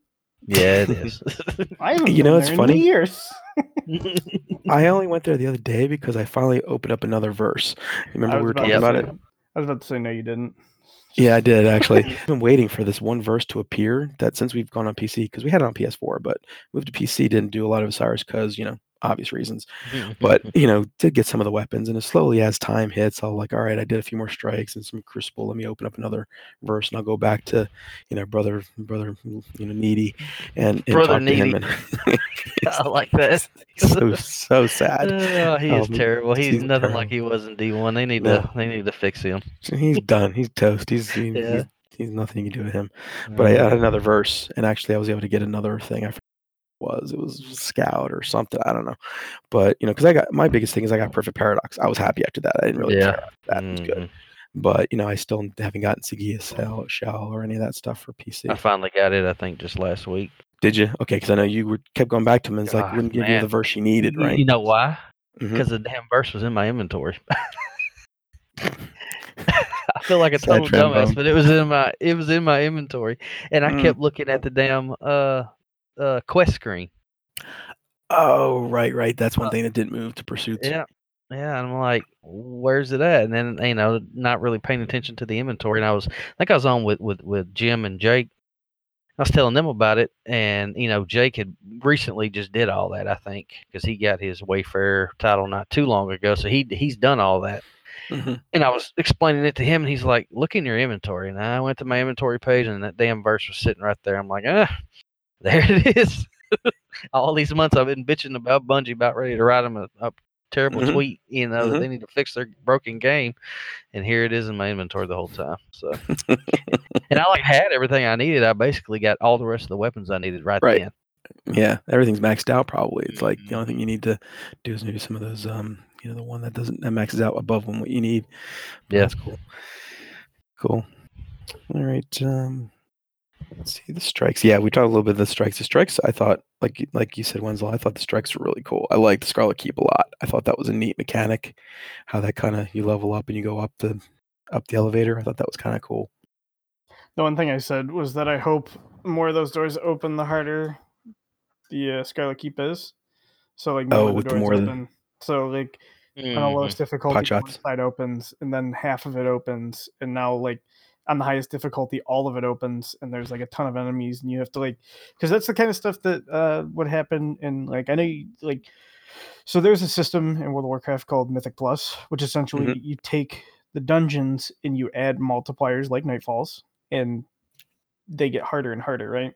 Yeah, it is. I haven't You know, been it's there funny. In years. I only went there the other day because I finally opened up another verse. Remember we were about talking to about say- it? I was about to say no, you didn't. Yeah, I did actually. I've been waiting for this one verse to appear that since we've gone on PC, because we had it on PS4, but moved to PC, didn't do a lot of Osiris because, you know, obvious reasons. Mm-hmm. But, you know, did get some of the weapons. And as slowly as time hits, I'll like, all right, I did a few more strikes and some crucible. Let me open up another verse and I'll go back to, you know, brother, brother, you know, needy and, and Brother talk to him. Needy. And I like that. so, so sad. Oh, he is Um, terrible. He's he's nothing like he was in D one. They need No. to they need to fix him. He's done. He's toast. He's, he, Yeah. he's, he's nothing you can do with him. but I mm-hmm. had another verse, and actually I was able to get another thing. I forget what it was it was Scout or something. I don't know, but you know, because I got my biggest thing is I got Perfect Paradox. I was happy after that. I didn't really Yeah. care. That was good, Mhm. but you know, I still haven't gotten Sagira Shell, Shell or any of that stuff for PC. I finally got it. I think just last week. Did you? Okay, because I know you were kept going back to him and it's like wouldn't give you the verse you needed, right? You know why? Because the damn verse was in my inventory. I feel like a total dumbass, but it was in my it was in my inventory, and I Mm. kept looking at the damn uh uh quest screen. Oh, right, right. That's one Uh, thing that didn't move to pursuits. Yeah. Yeah, and I'm like, where's it at? And then you know, not really paying attention to the inventory. And I was, I think I was on with with with Jim and Jake. I was telling them about it, and you know, Jake had recently just did all that. I think because he got his Wayfarer title not too long ago, so he he's done all that. Mhm. And I was explaining it to him, and he's like, "Look in your inventory." And I went to my inventory page, and that damn verse was sitting right there. I'm like, "Ah, there it is." All these months I've been bitching about Bungie, about ready to write them a, a terrible Mhm. tweet, you know, that Mhm. they need to fix their broken game. And here it is in my inventory the whole time. So, and I like had everything I needed. I basically got all the rest of the weapons I needed right, Right. then. yeah, everything's maxed out. Probably it's like the only thing you need to do is maybe some of those. Um, you know, the one that doesn't that maxes out above when what you need. Yeah. that's cool. Cool. All right. Um, let's see the strikes. Yeah, we talked a little bit of the strikes. The strikes, I thought, like you- like you said, Wenzel, I thought the strikes were really cool. I liked the Scarlet Keep a lot. I thought that was a neat mechanic. How that kind of you level up and you go up the up the elevator. I thought that was kind of cool. The one thing I said was that I hope more of those doors open the harder the uh, Scarlet Keep is. So like none Oh, of the with the doors more than- So like on the lowest difficulty, Pot one side opens, and then half of it opens, and now like on the highest difficulty, all of it opens, and there's like a ton of enemies, and you have to like, because that's the kind of stuff that uh would happen in like I know you, like, so there's a system in World of Warcraft called Mythic Plus, which essentially Mhm. you take the dungeons and you add multipliers like Nightfalls, and they get harder and harder, right?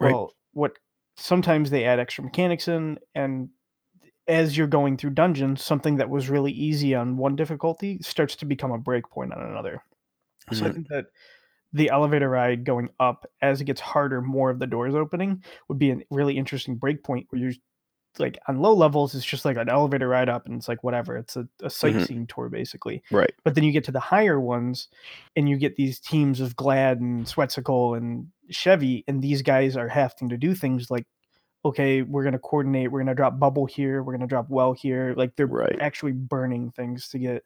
Right. Well, what sometimes they add extra mechanics in, and as you're going through dungeons, something that was really easy on one difficulty starts to become a breakpoint on another. So I Mhm. think that the elevator ride going up as it gets harder, more of the doors opening would be a really interesting breakpoint where you're like on low levels, it's just like an elevator ride up and it's like whatever. It's a, a sightseeing tour basically. Right. But then you get to the higher ones and you get these teams of Gladd and Sweatcicle and Chevy, and these guys are having to do things like, okay, we're going to coordinate, we're going to drop bubble here, we're going to drop well here. Like they're Right. actually burning things to get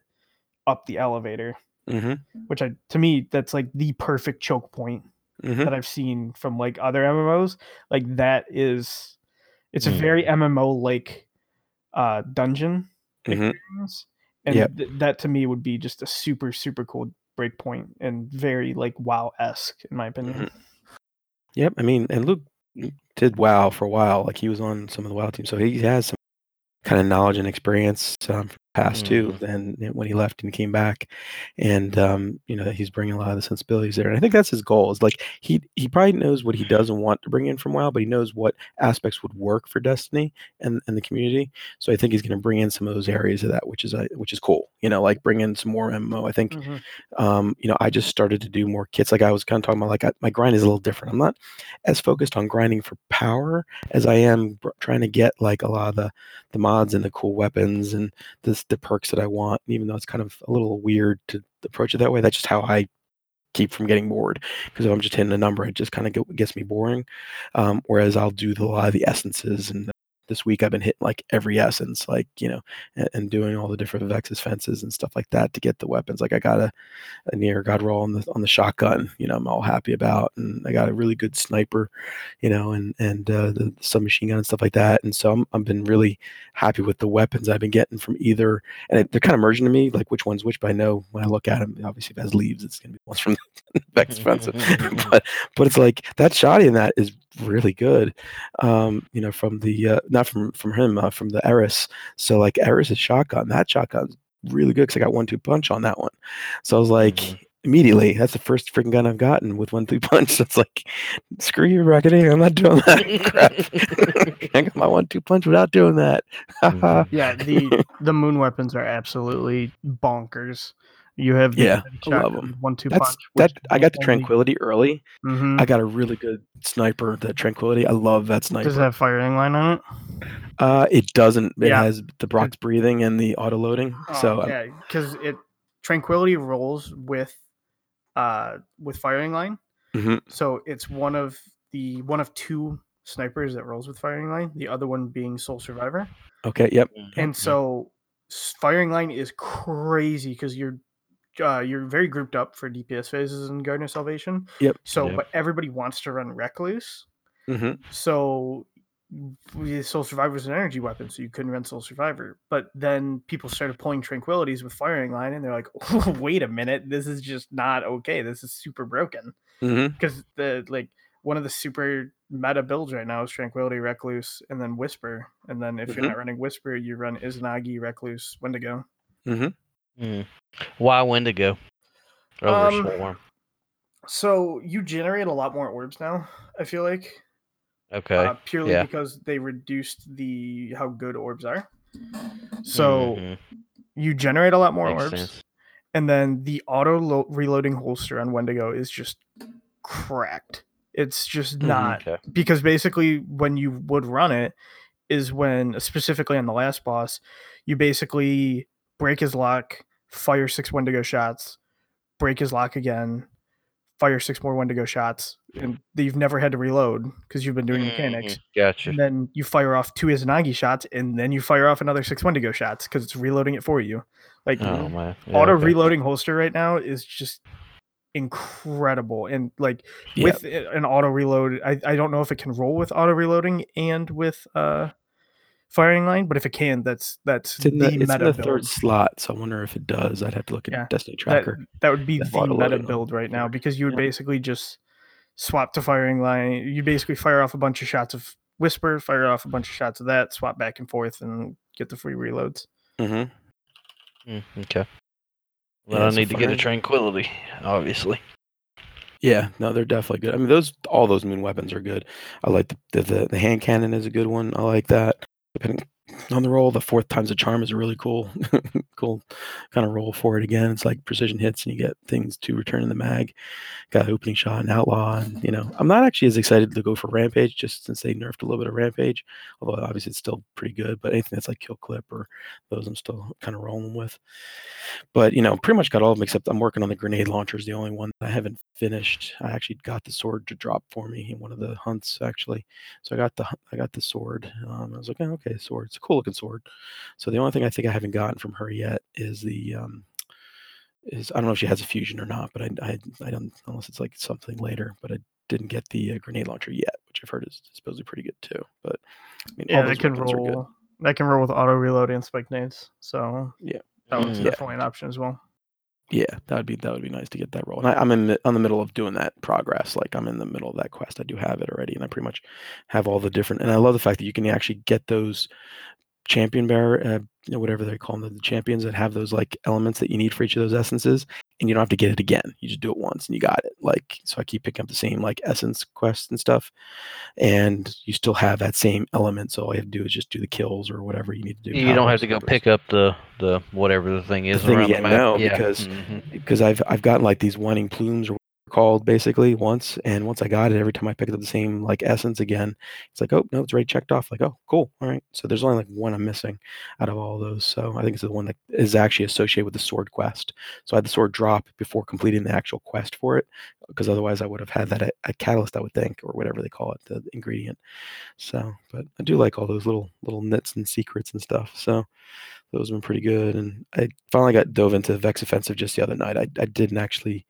up the elevator, hmm which I, to me, that's like the perfect choke point hmm that I've seen from like other MMOs. Like that is, it's a Mm. very MMO like uh, dungeon hmm experience, and Yep. th- that to me would be just a super super cool breakpoint and very like WoW esque in my opinion. Mhm. Yep. I mean, and Luke did WoW for a while. Like he was on some of the WoW team, so he has some kind of knowledge and experience um, the past too. And when he left and came back, and um, you know, he's bringing a lot of the sensibilities there. And I think that's his goal. Is like he he probably knows what he doesn't want to bring in from WoW, but he knows what aspects would work for Destiny and and the community. So I think he's going to bring in some of those areas of that, which is uh, which is cool. You know, like bring in some more MMO. I think Mhm. um, you know, I just started to do more kits. Like I was kind of talking about, like I, my grind is a little different. I'm not as focused on grinding for power as I am br- trying to get like a lot of the the mods and the cool weapons and the perks that I want. Even though it's kind of a little weird to approach it that way, that's just how I keep from getting bored. Because if I'm just hitting a number, it just kind of gets me boring. Um, whereas I'll do the, a lot of the essences and this week I've been hitting like every essence, like you know, and, and doing all the different Vex Offensives and stuff like that to get the weapons. Like I got a, a near God roll on the on the shotgun, you know, I'm all happy about, and I got a really good sniper, you know, and and uh, the submachine gun and stuff like that. And so I'm I've been really happy with the weapons I've been getting from either, and it, they're kind of merging to me, like which one's which. But I know when I look at them, obviously if it has leaves, it's gonna be ones from the Vex Offensives. but but it's like that shotty in that is really good um you know from the uh, not from from him uh, from the eris so like eris's shotgun that shotgun's really good because i got one two punch on that one so i was like Mhm. immediately that's the first freaking gun i've gotten with one two punch so it's like screw you Reckoning i'm not doing that crap i got my one two punch without doing that Mhm. Yeah, the the moon weapons are absolutely bonkers. You have the Yeah, I love shotgun, 'em. one two that's punch. that i got the tranquility early hmm i got a really good sniper the tranquility i love that sniper Does it have firing line on it? uh it doesn't it Yeah. has the box breathing and the auto loading so um, yeah, because it tranquility rolls with uh with firing line. Mhm. So it's one of the one of two snipers that rolls with firing line. The other one being Sole Survivor. okay yep and so firing line is crazy because you're uh, you're very grouped up for DPS phases in Garden of Salvation. Yep. So, Yep. but everybody wants to run Recluse. hmm So, the Sole Survivor is an energy weapon, so you couldn't run Sole Survivor. But then people started pulling Tranquilities with firing line, and they're like, "Wait a minute, this is just not okay. This is super broken." Because the like one of the super meta builds right now is Tranquility, Recluse, and then Whisper. And then if Mhm. you're not running Whisper, you run Izanagi, Recluse, Wendigo. hmm Mm. Why Wendigo? Over Um, Swarm. So you generate a lot more orbs now. I feel like Okay. uh, purely yeah. because they reduced the how good orbs are. So Mhm, you generate a lot more makes orbs, sense. and then the auto lo- reloading holster on Wendigo is just cracked. It's just Mhm. not Okay. because basically when you would run it is when specifically on the last boss you basically break his lock fire six wendigo shots break his lock again fire six more wendigo shots and you've never had to reload because you've been doing mechanics Mhm, Gotcha. and then you fire off two izanagi shots and then you fire off another six wendigo shots because it's reloading it for you like Oh. Yeah, auto okay. reloading holster right now is just incredible and like Yeah. with an auto reload I, I don't know if it can roll with auto reloading and with uh firing line but if it can that's that's It's in the, the it's in meta the build third slot, so I wonder if it does. I'd have to look at Yeah, Destiny Tracker. that would be that the auto meta build right now because you would Yeah. basically just swap to firing line you basically fire off a bunch of shots of whisper fire off a bunch of shots of that swap back and forth and get the free reloads Mm-hmm. Mm, okay. Yeah, Well, I need to get a tranquility, obviously. Yeah, no, they're definitely good. I mean, those all those moon weapons are good. I like the the, the, the hand cannon is a good one. I like that. Depending on the role. the fourth time's a charm is really cool, kind of roll for it. Again, it's like precision hits, and you get things to return in the mag. Got opening shot and outlaw, and you know, I'm not actually as excited to go for rampage, just since they nerfed a little bit of rampage. Although obviously it's still pretty good, but anything that's like kill clip or those, I'm still kind of rolling with. But you know, pretty much got all of them except I'm working on the grenade launcher. Is the only one I haven't finished. I actually got the sword to drop for me in one of the hunts actually. So I got the I got the sword. Um, I was like, oh, okay, sword. It's a cool looking sword. So the only thing I think I haven't gotten from her yet is the um, is I don't know if she has a fusion or not, but I I, I don't unless it's like something later. But I didn't get the uh, grenade launcher yet, which I've heard is supposedly pretty good too. But I mean, yeah that can weapons are good. roll that can roll with auto reload and spike nades so Yeah. that Mm. Yeah. definitely an option as well Yeah, that would be that would be nice to get that roll. And I, I'm in the, on the middle of doing that progress. Like I'm in the middle of that quest. I do have it already, and I pretty much have all the different. And I love the fact that you can actually get those champion bearer, uh, you know, whatever they call them, the champions that have those like elements that you need for each of those essences, and you don't have to get it again. You just do it once and you got it. Like so, I keep picking up the same like essence quests and stuff, and you still have that same element. So all you have to do is just do the kills or whatever you need to do. You don't have to go whatever. pick up the the whatever the thing is thing around again, the map. no, yeah. because- mhm. because I've I've gotten like these whining plumes or called basically once, and once I got it, every time I picked up the same like essence again, it's like oh no, it's already checked off. Like oh cool, all right. So there's only like one I'm missing out of all those. So I think it's the one that is actually associated with the sword quest. So I had the sword drop before completing the actual quest for it, because otherwise I would have had that at, at catalyst, I would think, or whatever they call it, the ingredient. So, but I do like all those little little nits and secrets and stuff. So those have been pretty good. And I finally got dove into Vex Offensive just the other night. I, I didn't actually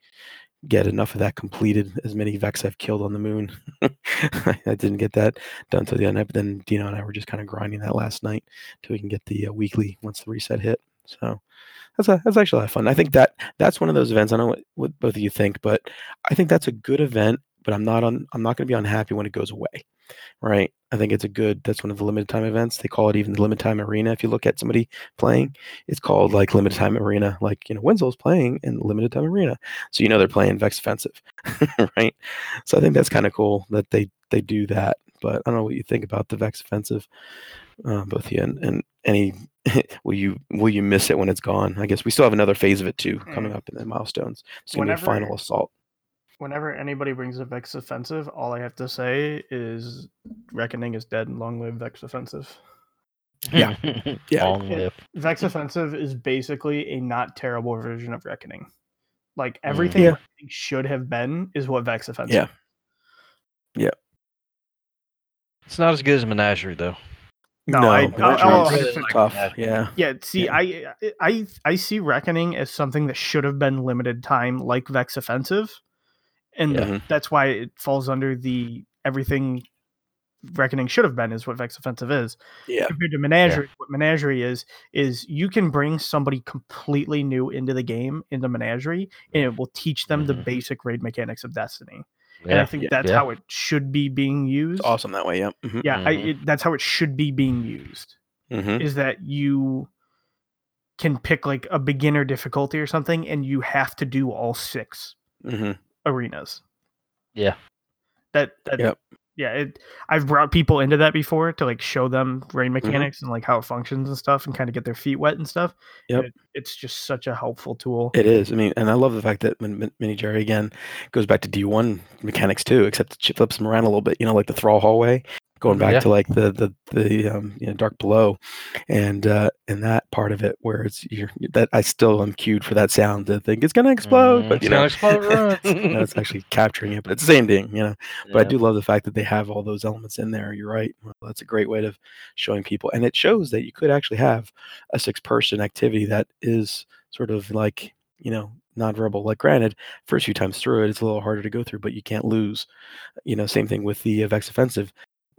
get enough of that completed. As many Vex I've killed on the moon, I didn't get that done till the end. But then Dino and I were just kind of grinding that last night till we can get the uh, weekly once the reset hit. So that's a, that's actually a lot of fun. I think that that's one of those events. I don't know what, what both of you think, but I think that's a good event. But I'm not on. I'm not going to be unhappy when it goes away right? I think it's a good. That's one of the limited time events. They call it even the limited time arena. If you look at somebody playing, it's called like limited time arena. Like you know, Winslow's playing in limited time arena, so you know they're playing Vex offensive, right? So I think that's kind of cool that they they do that. But I don't know what you think about the Vex offensive, uh, both you, and, and any will you will you miss it when it's gone? I guess we still have another phase of it too coming Mm. up in the milestones. It's gonna be a final assault. Whenever anybody brings a vex offensive all i have to say is reckoning is dead and long live vex offensive Yeah. Yeah. Long live. vex offensive is basically a not terrible version of reckoning like mm. everything Yeah. Should have been is what vex offensive Yeah. Yeah. It's not as good as Menagerie though. No, I- but I'll- it's I'll really 100% tough. that. Yeah. Yeah, see, I, I I see reckoning as something that should have been limited time, like Vex offensive, and Yeah. that's why it falls under the everything reckoning should have been is what Vex offensive is. Yeah. Compared to Menagerie, what Menagerie is is you can bring somebody completely new into the game into Menagerie, and it will teach them the Mhm. basic raid mechanics of Destiny. And I think Yeah. that's Yeah. how it should be being used. It's awesome that way. Yeah. hmm Yeah, I, Mhm. it, that's how it should be being used hmm is that you can pick like a beginner difficulty or something, and you have to do all six hmm arenas. Yeah. That that Yep. yeah, it, I've brought people into that before to like show them rain Mm-hmm. mechanics and like how it functions and stuff, and kind of get their feet wet and stuff. and Yep. it- it's just such a helpful tool. It is. I mean, and I love the fact that Menagerie again goes back to D1 mechanics too, except it flips them around a little bit. You know, like the thrall hallway, going back Yeah. to like the the the um, you know dark below, and uh, and that part of it where it's you're that I still am cued for that sound to think it's gonna explode, Mm, but you know. explode, run. no, it's actually capturing it, but it's the same thing, you know. But I do love the fact that they have all those elements in there. You're right. Well, that's a great way of showing people, and it shows that you could actually have a six-person activity that is sort of like you know non-verbal. Like, granted, first few times through it, it's a little harder to go through, but you can't lose. You know, same thing with the Vex offensive.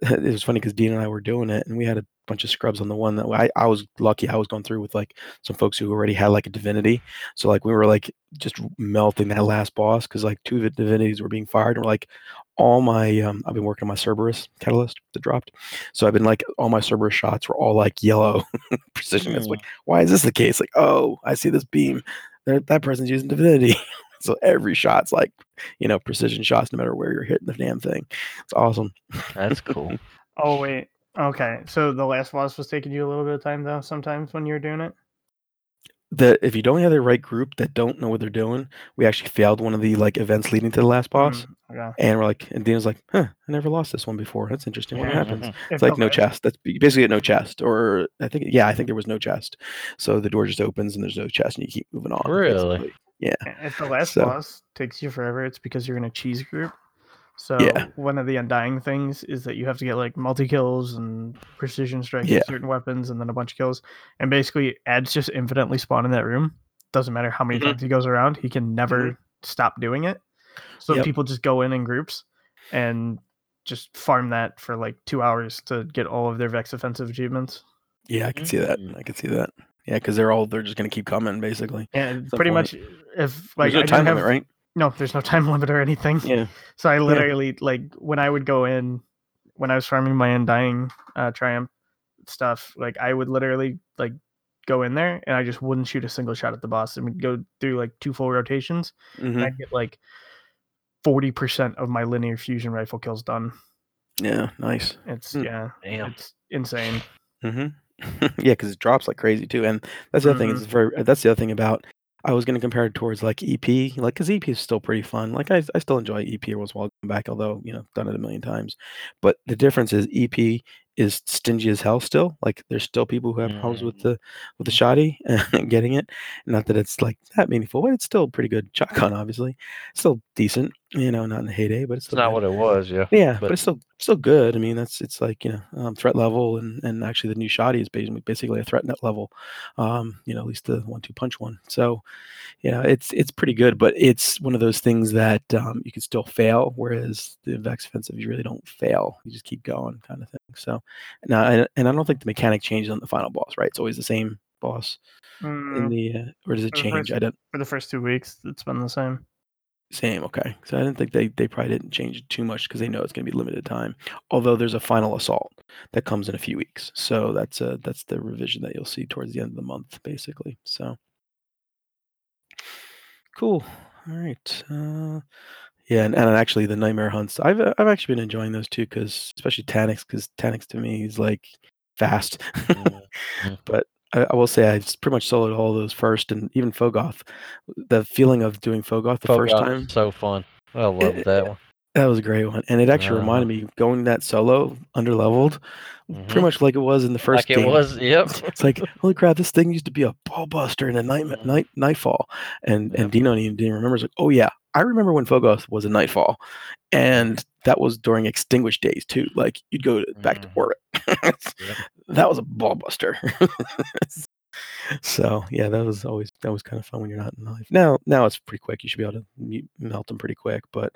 it was funny because Dean and I were doing it, and we had a bunch of scrubs on the one that I, I was lucky. I was going through with like some folks who already had like a divinity, so like we were like just melting that last boss because like two of the divinities were being fired, and we're like all my um, I've been working on my Cerberus catalyst that dropped, so I've been like all my Cerberus shots were all like yellow precision. It's like why is this the case? Like oh I see this beam, there that person's using divinity. So every shot's like, you know, precision shots, no matter where you're hitting the damn thing. It's awesome. That's cool. Oh wait, okay. So the last boss was taking you a little bit of time though. Sometimes when you're doing it. that if you don't have the right group that don't know what they're doing, we actually failed one of the like events leading to the last boss, Mm, okay. and we're like, and Dina's like, huh, I never lost this one before. That's interesting. What happens? It's the like no chest. That's b- basically at no chest, or I think yeah, I think there was no chest. So the door just opens and there's no chest, and you keep moving on. Really? basically. Yeah. If the last So- boss takes you forever, it's because you're in a cheese group. So Yeah. one of the undying things is that you have to get like multi kills and precision strike Yeah. with certain weapons, and then a bunch of kills. And basically, ads just infinitely spawn in that room. Doesn't matter how many Mhm. times he goes around, he can never stop doing it. So Yep. people just go in in groups and just farm that for like two hours to get all of their Vex offensive achievements. Yeah, I can see that. Mm. I can see that. Yeah, because they're all they're just gonna keep coming basically. Yeah, pretty point. much, if like There's no I didn't time have, limit, right? No, there's no time limit or anything. Yeah. So I literally like when I would go in when I was farming my undying uh triumph stuff, like I would literally like go in there and I just wouldn't shoot a single shot at the boss. and we'd go through like two full rotations hmm and I'd get like forty percent of my linear fusion rifle kills done. Yeah. Nice. It's Hmm. yeah, Damn. it's insane. hmm yeah, because it drops like crazy too, and that's the other thing. Mhm. Is very. That's the other thing about. I was going to compare it towards like EP, like because EP is still pretty fun. Like I, I still enjoy EP every once in a while come back, although you know done it a million times. But the difference is EP is stingy as hell still. Like there's still people who have problems with Mhm. the with the shoddy and getting it. Not that it's like that meaningful, but it's still pretty good. Shotgun, obviously, still decent. You know, not in the heyday, but it's It's not good. what it was, yeah. Yeah, but, but- it's still still good. I mean, that's it's like you know um, threat level, and and actually the new shoddy is basically basically a threat net level. Um, you know, at least the one two punch one. So, you know, it's it's pretty good, but it's one of those things that um, you can still fail. Whereas the Vex offensive, you really don't fail. You just keep going, kind of thing. So, now and, and I don't think the mechanic changes on the final boss. Right? It's always the same boss in Mm, the uh, or does it change? first- I don't. for the first two weeks, it's been the same. Same, okay. So I didn't think they they probably didn't change it too much because they know it's going to be limited time. Although there's a final assault that comes in a few weeks, so that's a that's the revision that you'll see towards the end of the month, basically. So cool. All right. Uh, yeah, and, and actually the nightmare hunts, I've I've actually been enjoying those too, because especially Taniks, because Taniks to me is like fast. But I, I will say I pretty much soloed all those first, and even Phogoth. The feeling of doing Phogoth the first time, so fun. I love Eh, that one. That was a great one, and it actually Uh-huh. reminded me going that solo under leveled, pretty Mhm. much like it was in the first Like it was, yep. It's like holy crap, this thing used to be a ball buster in a night Mhm. night nightfall, and Yep. and Dino even didn't remember. It's like, oh yeah, I remember when Phogoth was a nightfall, and that was during extinguished days too. Like you'd go to, back to Mhm. orbit. That was a ball buster. so yeah, that was always that was kind of fun when you're not in life. Now now it's pretty quick. You should be able to mu- melt them pretty quick. But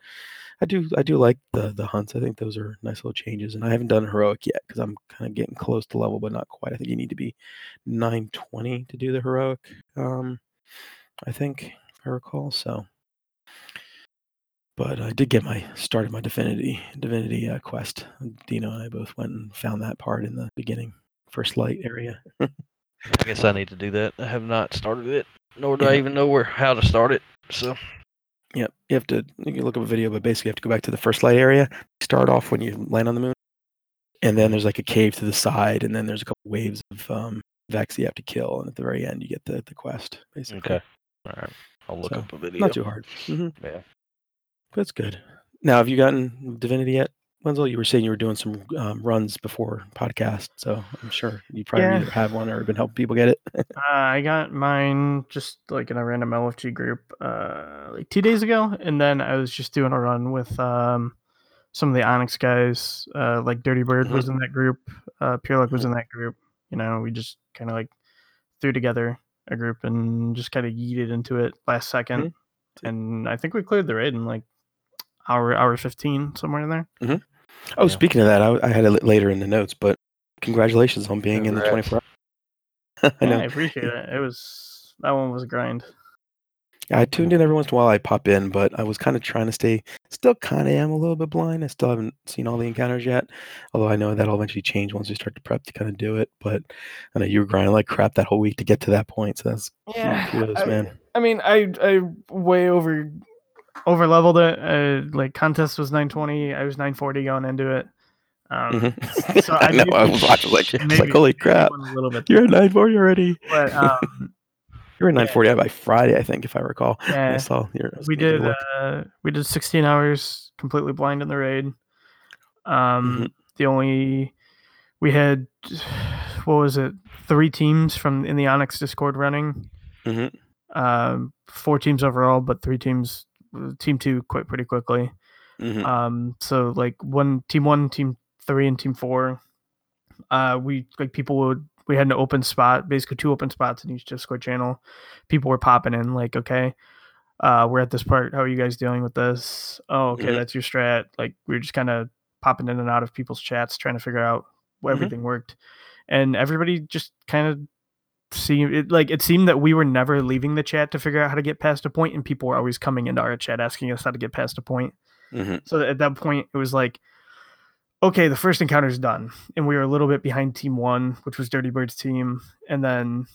I do I do like the the hunts. I think those are nice little changes. And I haven't done heroic yet because I'm kind of getting close to level, but not quite. I think you need to be 920 to do the heroic. Um, I think I recall. So. But I did get my started my divinity divinity uh, quest. Dino and I both went and found that part in the beginning, first light area. I guess I need to do that. I have not started it, nor do I even know where how to start it. So Yep. You have to you can look up a video, but basically you have to go back to the first light area. Start off when you land on the moon. And then there's like a cave to the side, and then there's a couple waves of um Vex you have to kill, and at the very end you get the, the quest, basically. okay, all right, I'll look So, up a video. Not too hard. hmm Yeah. That's good. Now, have you gotten Divinity yet, Wenzel? You were saying you were doing some um, runs before podcast, so I'm sure you probably Yeah. either have one or have been helping people get it. Uh, I got mine just like in a random LFG group uh, like two days ago, and then I was just doing a run with um, some of the Onyx guys. Uh, like Dirty Bird was in that group. Uh, Pure Luck was in that group. You know, we just kind of like threw together a group and just kind of yeeted into it last 2nd Mhm. and I think we cleared the raid in like hour hour fifteen somewhere in there. Mm-hmm. Oh, Yeah. speaking of that, I, I had it later in the notes, but congratulations on being in the 24 hours. I Yeah. I appreciate it. It was that one was a grind. I tuned in every once in a while. I pop in, but I was kind of trying to stay. Still, kind of am a little bit blind. I still haven't seen all the encounters yet. Although I know that'll eventually change once we start to prep to kind of do it. But I know you were grinding like crap that whole week to get to that point. So that's kudos, I- man. I mean, I I way over over leveled it. Uh, like contest was 920. I was 940 going into it. Um, Mhm. so I I know. I was watching like, maybe- like holy crap! a little bit, You're at 940 already. but um, You're at 940 by Friday, I think, if I recall. I saw your. We did uh, we did 16 hours completely blind in the raid. Um, Mhm. the only we had what was it? Three teams from in the Onyx Discord running. Mhm. Um, four teams overall, but three teams. Team two quit pretty quickly. Mhm. Um, so like one team one, team three, and team four. Uh, we like people would we had an open spot, basically two open spots in each Discord channel. People were popping in like, okay, uh, we're at this part. How are you guys dealing with this? Oh, okay, Mhm. that's your strat. Like we were just kind of popping in and out of people's chats, trying to figure out where Mhm. everything worked, and everybody just kind of seemed it like it seemed that we were never leaving the chat to figure out how to get past a point, and people were always coming into our chat asking us how to get past a point. Mhm. So at that point, it was like, okay, the first encounter is done, and we were a little bit behind Team One, which was Dirty Bird's team, and then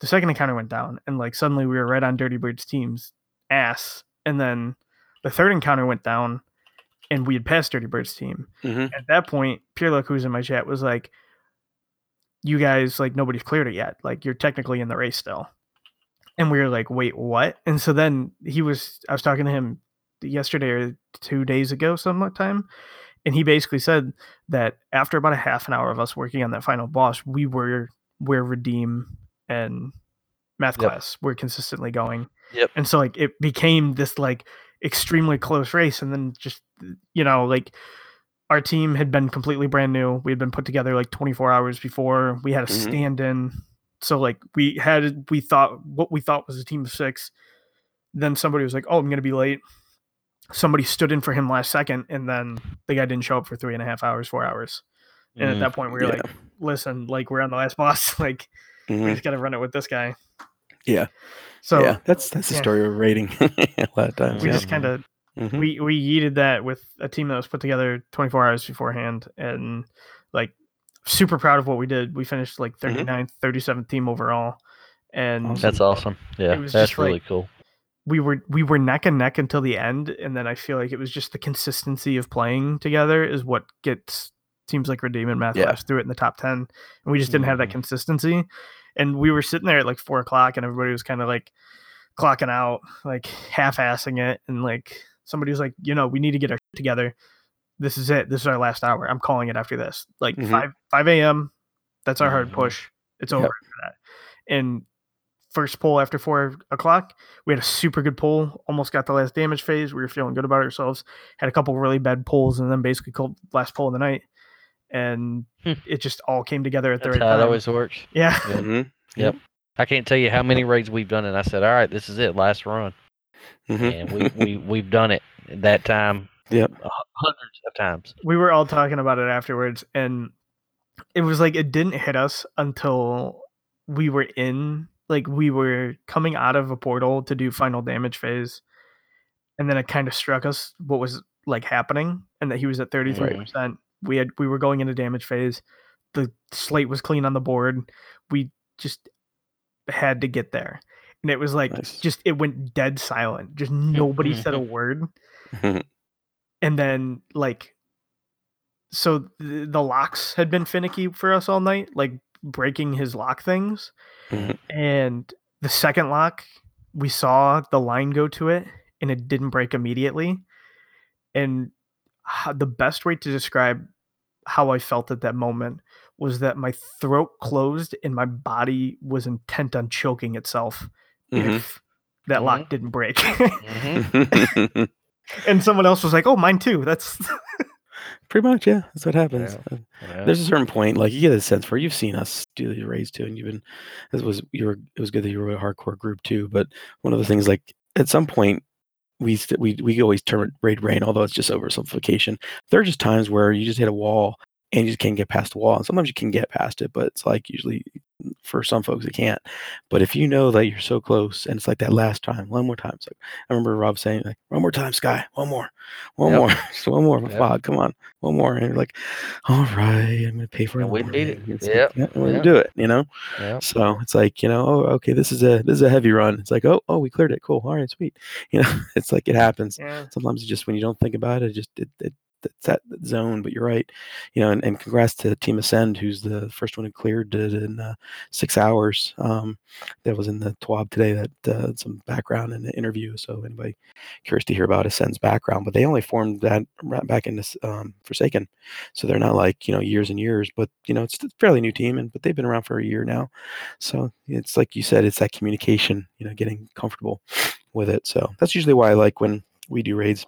the second encounter went down, and like suddenly we were right on Dirty Bird's team's ass, and then the third encounter went down, and we had passed Dirty Bird's team. Mhm. At that point, Pure Luck, who's in my chat, was like, "You guys, like, nobody's cleared it yet. Like, you're technically in the race still." And we were like, "Wait, what?" And so then he was, I was talking to him yesterday or two days ago, sometime, and he basically said that after about a half an hour of us working on that final boss, we were where redeem and math Yep. class were consistently going. Yep. And so like it became this like extremely close race, and then just you know like our team had been completely brand new. We had been put together like 24 hours before. We had a Mhm. stand in. So like we had we thought what we thought was a team of six. Then somebody was like, "Oh, I'm gonna be late." Somebody stood in for him last second, and then the guy didn't show up for three and a half hours, four hours. And at Mm. that point, we were Yeah. like, "Listen, like we're on the last boss. like we Mhm. just gotta run it with this guy." Yeah. So yeah, that's that's the yeah. story of rating a lot of times. we Yeah. just kind of Mhm. we we yeeted that with a team that was put together 24 hours beforehand and like super proud of what we did we finished like 39th 37th team overall and That's awesome. Yeah, that's just really like- cool. we were we were neck and neck until the end and then i feel like it was just the consistency of playing together is what gets teams like redeem and math Yeah. Labs through it in the top 10 and we just didn't have that Mhm. consistency and we were sitting there at like four o'clock and everybody was kind of like clocking out like half-assing it and like somebody was like you know we need to get our shit together this is it this is our last hour i'm calling it after this like Mhm. 5 5 a.m that's our hard Mhm. push it's Yep. over after that and first pull after four o'clock we had a super good pull almost got the last damage phase we were feeling good about ourselves had a couple really bad pulls and then basically called last pull of the night and Hmm. it just all came together at the That's right how it time always works. yeah Yeah. Mhm. Yep. I can't tell you how many raids we've done, and I said, "All right, this is it, last run," Mhm. and we we we've done it that time Yep. hundreds of times. we were all talking about it afterwards and it was like it didn't hit us until we were in like we were coming out of a portal to do final damage phase and then it kind of struck us what was like happening and that he was at 33% we had we were going into damage phase the slate was clean on the board we just had to get there. And it was like Nice. just it went dead silent. Just nobody said a word. And then like so the, the locks had been finicky for us all night, like breaking his lock things. Mhm. And the second lock, we saw the line go to it and it didn't break immediately. And ho- the best way to describe how I felt at that moment was that my throat closed and my body was intent on choking itself Mhm. if that lock didn't break. Mhm. and someone else was like, "Oh, mine too." That's Pretty much, yeah. That's what happens. Yeah. Uh, Yeah. There's a certain point, like you get a sense for. You've seen us do the raids too, and you've been. This was you were. It was good that you were a hardcore group too. But one of the things, like at some point, we st- we we always term it raid rain, although it's just oversimplification. There are just times where you just hit a wall and you just can't get past the wall, and sometimes you can get past it, but it's like usually for some folks it can't. But if you know that you're so close, and it's like that last time, one more time. Like I remember Rob saying, like, "One more time, Sky, one more, one Yep. more, just one more, Yep. Fog, come on, one more." And you're like, "All right, I'm gonna pay for it." We did it. It's Yep, like, yeah, we're gonna do it, you know. Yeah. So it's like, you know, oh, okay, this is a this is a heavy run. It's like, oh, oh, we cleared it. Cool. All right, sweet. You know, it's like it happens. yeah. Sometimes it's just when you don't think about it, it just it, it it's that zone. But you're right. You know, and, and congrats to Team Ascend, who's the first one who cleared it in uh, six hours. Um, that was in the TWAB today. That uh, some background in the interview. So anybody curious to hear about Ascend's background, but they only formed that right back in this um, Forsaken, so they're not like you know years and years. But you know, it's a fairly new team, and but they've been around for a year now. So it's like you said, it's that communication, you know, getting comfortable with it. So that's usually why I like when we do raids.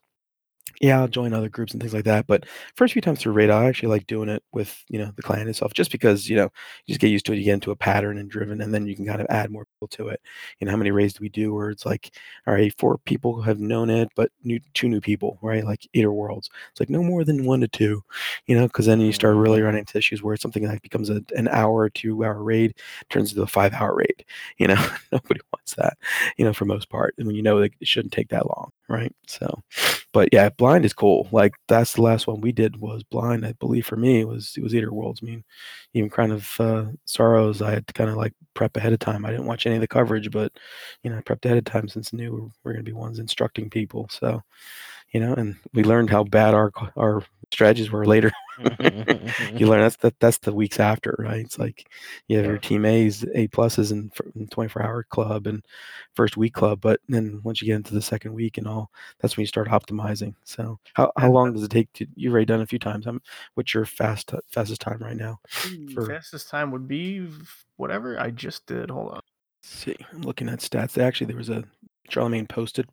Yeah, I'll join other groups and things like that. But first few times through raid, I actually like doing it with, you know, the clan itself, just because, you know, you just get used to it, you get into a pattern and driven, and then you can kind of add more people to it. You know, how many raids do we do where it's like, all right, four people have known it, but new two new people, right? Like Eater of Worlds. It's like no more than one to two, you know, because then you mm, start really mm-hmm. running into issues where something that becomes a, an hour or two hour raid turns into a five hour raid. You know, nobody wants that, you know, for most part. And when you know that it shouldn't take that long, right? So, but yeah, blind is cool. Like that's the last one we did was blind. I believe for me it was it was Eater Worlds. I mean, even kind of uh, sorrows. I had to kind of like prep ahead of time. I didn't watch any of the coverage, but you know, I prepped ahead of time since I knew we we're going to be ones instructing people. So, you know, and we learned how bad our our strategies were later. Mm-hmm. you learn that's that that's the weeks after, right? It's like you have your team A's, A pluses, and 24 hour club and first week club. But then once you get into the second week and all, that's when you start optimizing. So how, how long does it take to? You've already done a few times. I'm, what's your fast fastest time right now? Mm, for- fastest time would be whatever I just did. Hold on. See, I'm looking at stats. Actually, there was a Charlemagne posted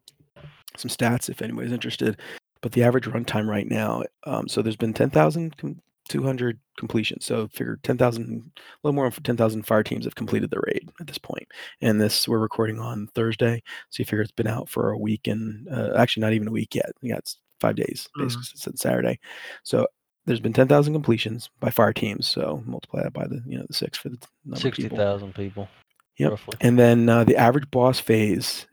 some stats if anybody's interested. But the average runtime right now, um, so there's been 10,200 completions. So figure 10,000, a little more than 10,000 fire teams have completed the raid at this point. And this we're recording on Thursday, so you figure it's been out for a week and uh, actually not even a week yet. Yeah, it's five days basically since Saturday. So there's been 10,000 completions by fire teams. So multiply that by the you know the six for the number of people. thousand people. Yep. Roughly. And then uh, the average boss phase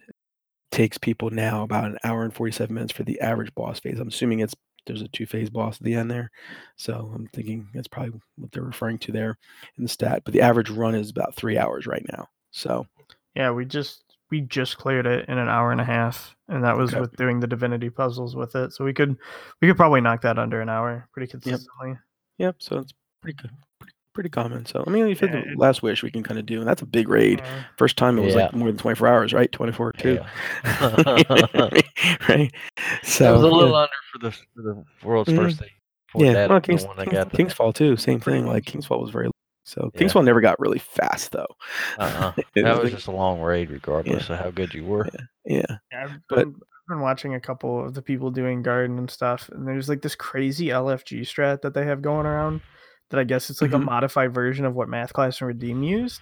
takes people now about an hour and 47 minutes for the average boss phase. I'm assuming it's there's a two phase boss at the end there. So I'm thinking that's probably what they're referring to there in the stat. But the average run is about three hours right now. So Yeah, we just we just cleared it in an hour and a half, and that was Okay. with doing the divinity puzzles with it. So we could we could probably knock that under an hour pretty consistently. yep, so it's pretty good. Pretty, pretty common. So I mean if you Yeah, the last wish we can kind of do, and that's a big raid. Uh, First time it was like more than 24 hours, right? 24 too. Yeah. right. So that was a yeah. little under for the for the world's Mhm. first thing. Yeah, Dad well, was Kings, the one that Kings, got Kingsfall too, same thing. Like much. Kingsfall was very so Yeah. Kingsfall never got really fast though. It That was was just a long raid, regardless of how good you were. yeah, yeah, I've But- been, I've been watching a couple of the people doing garden and stuff, and there's like this crazy LFG strat that they have going around. That I guess it's like Mhm. a modified version of what Math Class and Redeem used,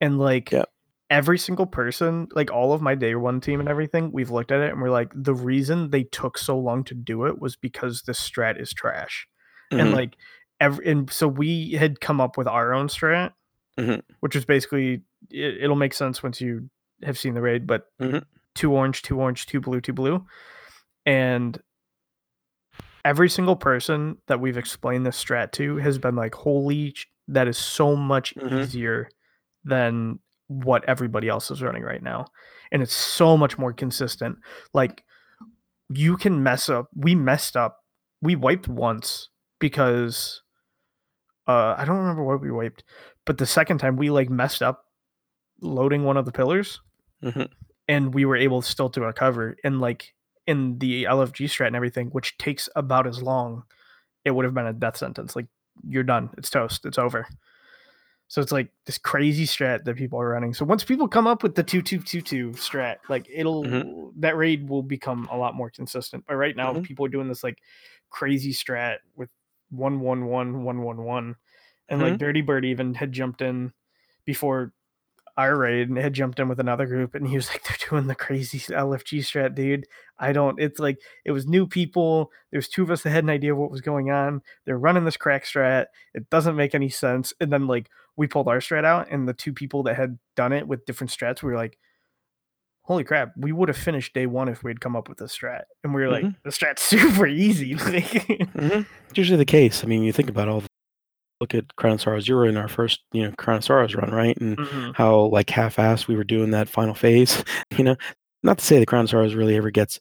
and like every single person, like all of my day one team and everything, we've looked at it and we're like, the reason they took so long to do it was because the strat is trash. and Mhm. like every and so we had come up with our own strat Mhm. which is basically it, it'll make sense once you have seen the raid but Mhm. two orange two orange two blue two blue and every single person that we've explained this strat to has been like holy sh- that is so much Mhm. easier than what everybody else is running right now. And it's so much more consistent. Like you can mess up. We messed up. We wiped once because uh I don't remember what we wiped, but the second time we like messed up loading one of the pillars Mhm. and we were able still to recover and like in the LFG strat and everything, which takes about as long, it would have been a death sentence. Like you're done. It's toast. It's over. So it's like this crazy strat that people are running. So once people come up with the two two two two strat, like it'll Mhm. that raid will become a lot more consistent. But right now, Mhm. people are doing this like crazy strat with one one one one one one, and like Mhm. Dirty Bird even had jumped in before our raid and had jumped in with another group, and he was like, "They're doing the crazy LFG strat, dude. I don't. It's like it was new people. There's two of us that had an idea of what was going on. They're running this crack strat. It doesn't make any sense. And then like we pulled our strat out, and the two people that had done it with different strats, we were like, "Holy crap! We would have finished day one if we had come up with this strat." And we were like, Mhm. "The strat's super easy." Mhm. It's usually the case. I mean, you think about all. The, look at Crown of Sorrows. You were in our first, you know, Crown of Sorrows run, right? And Mhm. how like half-assed we were doing that final phase. You know, not to say the Crown of Sorrows really ever gets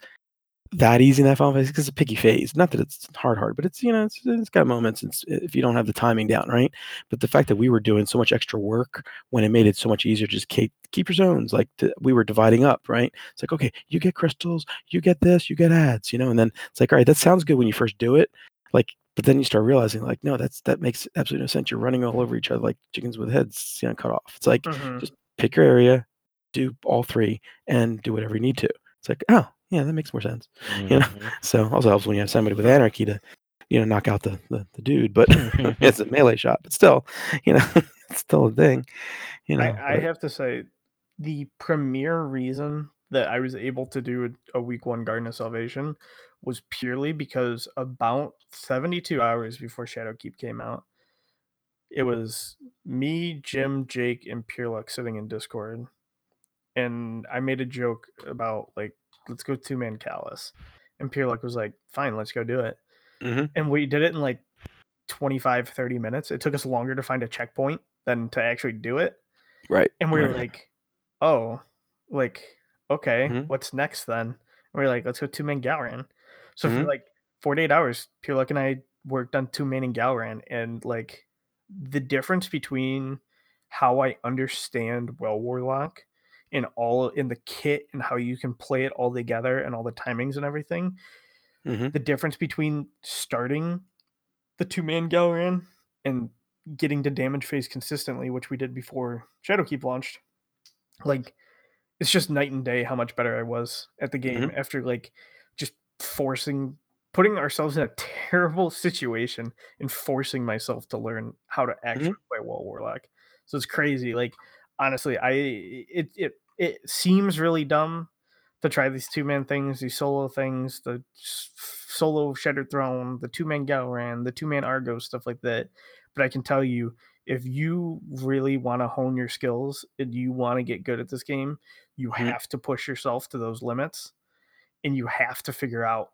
that easy in that final phase because it's a picky phase. Not that it's hard, hard, but it's you know, it's, it's got moments. It's if you don't have the timing down, right? But the fact that we were doing so much extra work when it made it so much easier, to just keep keep your zones. Like to, we were dividing up, right? It's like okay, you get crystals, you get this, you get ads, you know, and then it's like all right, that sounds good when you first do it, like. But then you start realizing, like, no, that's that makes absolutely no sense. You're running all over each other like chickens with heads, you know, cut off. It's like Mhm. just pick your area, do all three, and do whatever you need to. It's like, oh, yeah, that makes more sense. You know? Mhm. So also helps when you have somebody with anarchy to, you know, knock out the the, the dude. But it's a melee shot, but still, you know, it's still a thing. You know, I, I have to say, the premier reason that I was able to do a, a week one Garden of Salvation was purely because about 72 hours before Shadowkeep came out, it was me, Jim, Jake, and Pure Luck sitting in Discord. And I made a joke about, like, let's go two man Calus. And Pure Luck was like, fine, let's go do it. Mhm. And we did it in like 25, 30 minutes. It took us longer to find a checkpoint than to actually do it right. and we were right. like, "Oh, like okay, Mhm. what's next then?" And we are like, "Let's go two man Gahlran." So Mhm. for like forty eight hours, Pure Luck and I worked on two man and Gahlran, and like the difference between how I understand Well Warlock and all in the kit and how you can play it all together and all the timings and everything. Mhm. The difference between starting the two man Gahlran and getting to damage phase consistently, which we did before Shadowkeep launched, like it's just night and day how much better I was at the game after like forcing putting ourselves in a terrible situation and forcing myself to learn how to actually play Well Warlock. So it's crazy. Like honestly, I it it it seems really dumb to try these two man things, these solo things, the solo Shattered Throne, the two man Gahlran, the two man Argo, stuff like that. But I can tell you, if you really want to hone your skills and you want to get good at this game, you Mhm. have to push yourself to those limits and you have to figure out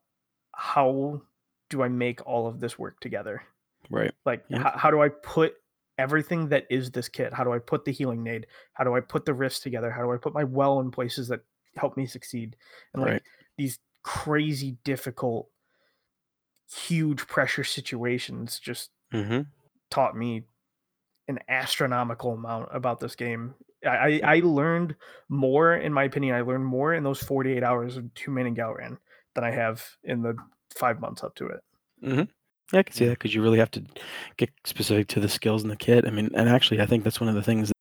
how do I make all of this work together? Right. Like, Yeah. how, how do I put everything that is this kit? How do I put the healing nade? How do I put the rifts together? How do I put my well in places that help me succeed? And like Right. these crazy, difficult, huge pressure situations just hmm taught me an astronomical amount about this game. I, I, learned more, in my opinion, I learned more in those 48 hours of two man and Gahlran than I have in the five months up to it. Yeah, I can see that because you really have to get specific to the skills in the kit. I mean, and actually, I think that's one of the things that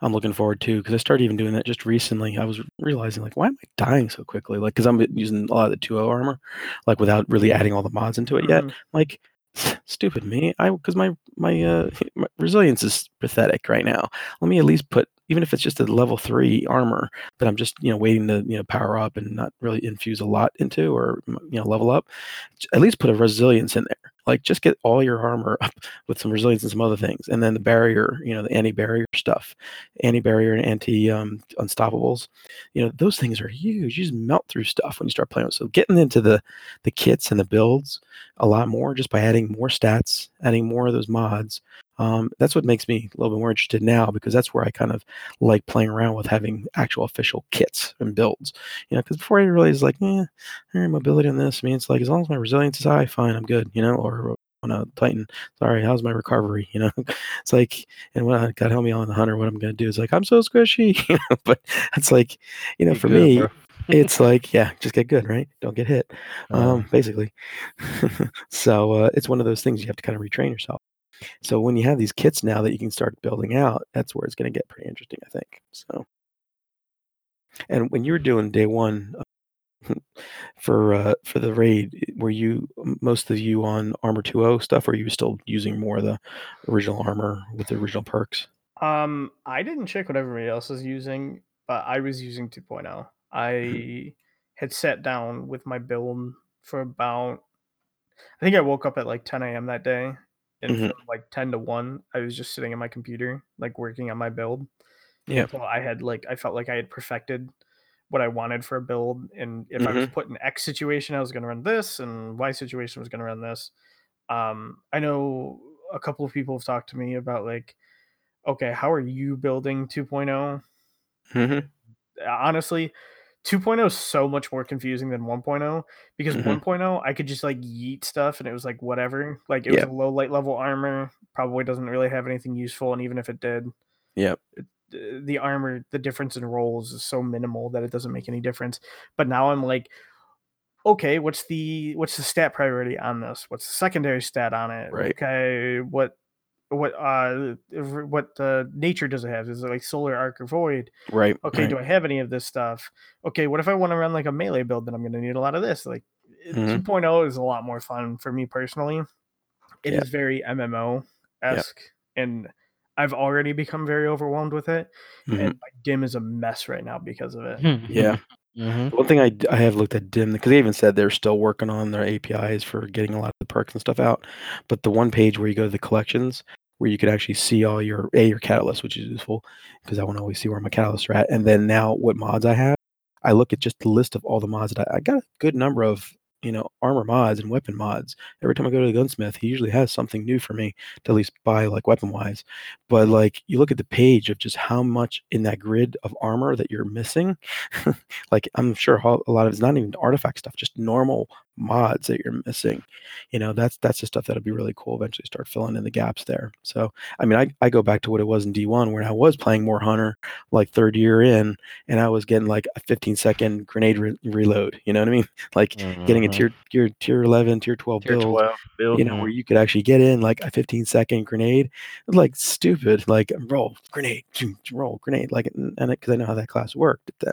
I'm looking forward to because I started even doing that just recently. I was realizing, like, why am I dying so quickly? Like, because I'm using a lot of the 2.0 armor, like, without really adding all the mods into it yet. Mhm. Like, stupid me. I because my my uh my resilience is pathetic right now. Let me at least put even if it's just a level three armor that I'm just you know waiting to you know power up and not really infuse a lot into or you know level up. At least put a resilience in there. Like just get all your armor up with some resilience and some other things, and then the barrier, you know, the anti-barrier stuff, anti-barrier and anti um, unstoppables. You know, those things are huge. You just melt through stuff when you start playing. So getting into the the kits and the builds a lot more just by adding more stats, adding more of those mods Um, that's what makes me a little bit more interested now because that's where I kind of like playing around with having actual official kits and builds. You know, because before I realized like, eh, mobility on this. I mean, it's like as long as my resilience is high, fine, I'm good. You know, or on a Titan, sorry, how's my recovery? You know, it's like, and when I got help me on the hunter, what I'm gonna do is like, I'm so squishy. You know, but it's like, you know, for good, me, it's like, yeah, just get good, right? Don't get hit Uh, um, basically. so uh, it's one of those things you have to kind of retrain yourself. So when you have these kits now that you can start building out, that's where it's going to get pretty interesting, I think. So, and when you were doing day one uh, for uh, for the raid, were you most of you on armor 2.0 stuff, or you still using more of the original armor with the original perks? Um, I didn't check what everybody else is using, but I was using 2.0. I had sat down with my build for about. I think I woke up at like 10 a.m. that day, and Mhm. from like 10 to 1, I was just sitting at my computer, like working on my build. Yeah. Until I had like I felt like I had perfected what I wanted for a build, and if I was Mhm. put in X situation, I was going to run this, and Y situation was going to run this. Um, I know a couple of people have talked to me about like, okay, how are you building 2.0? Mhm. Honestly, 2.0 is so much more confusing than 1.0 because Mhm. 1.0 I could just like yeet stuff and it was like whatever. Like it was a low light level armor, probably doesn't really have anything useful, and even if it did, Yep. the the armor, the difference in rolls is so minimal that it doesn't make any difference. But now I'm like, okay, what's the what's the stat priority on this? What's the secondary stat on it? Right. Okay, what what uh what uh, nature does it have? Is it like solar arc or void? Right. Okay, right. do I have any of this stuff? Okay, what if I want to run like a melee build? Then I'm going to need a lot of this. Like it- Mhm. 2.0 is a lot more fun for me personally. It is Yeah. very MMO esque, and I've already become very overwhelmed with it. Mhm. And my DIM is a mess right now because of it. Yeah. hmm One thing I, I have looked at DIM because they even said they're still working on their APIs for getting a lot of the perks and stuff out. But the one page where you go to the collections, where you could actually see all your a your catalyst, which is useful because I want to always see where my catalysts are at. And then now what mods I have, I look at just the list of all the mods that I, I got a good number of you know armor mods and weapon mods. Every time I go to the gunsmith, he usually has something new for me to at least buy like weapon wise. But like you look at the page of just how much in that grid of armor that you're missing. like I'm sure a lot of it's not even artifact stuff, just normal mods that you're missing. You know, that's that's the stuff that'll be really cool. Eventually, start filling in the gaps there. So, I mean, I, I go back to what it was in D1 where I was playing more Hunter, like third year in, and I was getting like a 15 second grenade re- reload. You know what I mean? Like getting a Mhm. tier tier tier 11, tier 12 Tier build twelve build. you know, where you could actually get in like a 15 second grenade, like stupid, like roll grenade, roll grenade, like, and because I know how that class worked. Then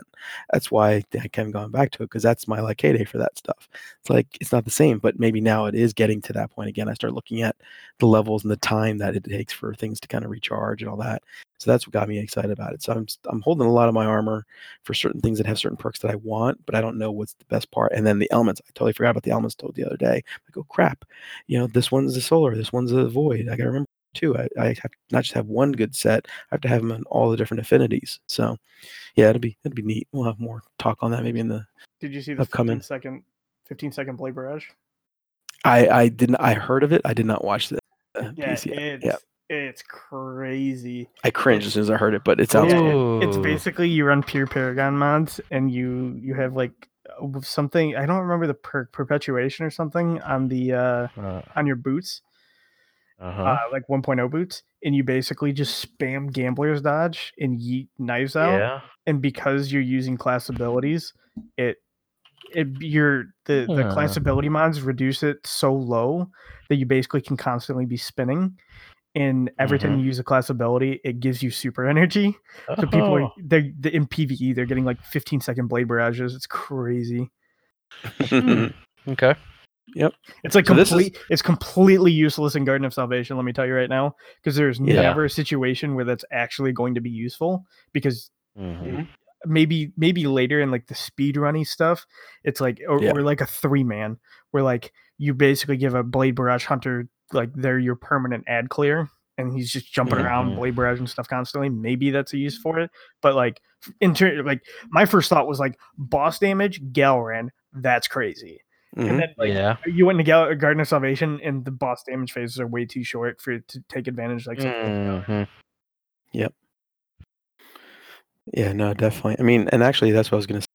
that's why I haven't gone back to it because that's my like heyday for that stuff. It's like it's not the same, but maybe now it is getting to that point again. I start looking at the levels and the time that it takes for things to kind of recharge and all that. So that's what got me excited about it. So I'm I'm holding a lot of my armor for certain things that have certain perks that I want, but I don't know what's the best part. And then the elements, I totally forgot about the elements told the other day. I go, crap, you know, this one's a solar, this one's a void. I got to remember too. I, I have not just have one good set. I have to have them in all the different affinities. So, yeah, it'll be it'll be neat. We'll have more talk on that maybe in the. Did you see the Upcoming. 15 second 15 second blade barrage? I I didn't. I heard of it. I did not watch the uh, Yeah, piece yet. it's Yeah, it's crazy. I cringed as soon as I heard it, but it sounds. Yeah, cool. it- it's basically you run pure Paragon mods, and you you have like uh, something I don't remember the perk perpetuation or something on the uh Uh on your boots, huh. uh, like 1.0 boots, and you basically just spam Gambler's dodge and yeet knives out. yeah. And because you're using class abilities, it it your the the class ability mods reduce it so low that you basically can constantly be spinning. And every time Mhm. you use a class ability, it gives you super energy. So people are Oh. they they- in PVE they're getting like 15 second blade barrages. It's crazy. okay yep It's like So this is- complete. It's completely useless in Garden of Salvation. Let me tell you right now, because there's Yeah. never a situation where that's actually going to be useful. Because Mhm. Maybe maybe later in like the speed runny stuff, it's like or, Yeah. or like a three man where like you basically give a blade barrage hunter like they're your permanent ad clear. And he's just jumping around Mhm. blade barrage and stuff constantly. Maybe that's a use for it, but like in turn, like my first thought was like boss damage, Gahlran. That's crazy. Mhm. and then like yeah. you went to Gal- Garden of Salvation, and the boss damage phases are way too short for it to take advantage like something like Valor. Mhm. Yeah, no, definitely. I mean, and actually, that's what I was going to say.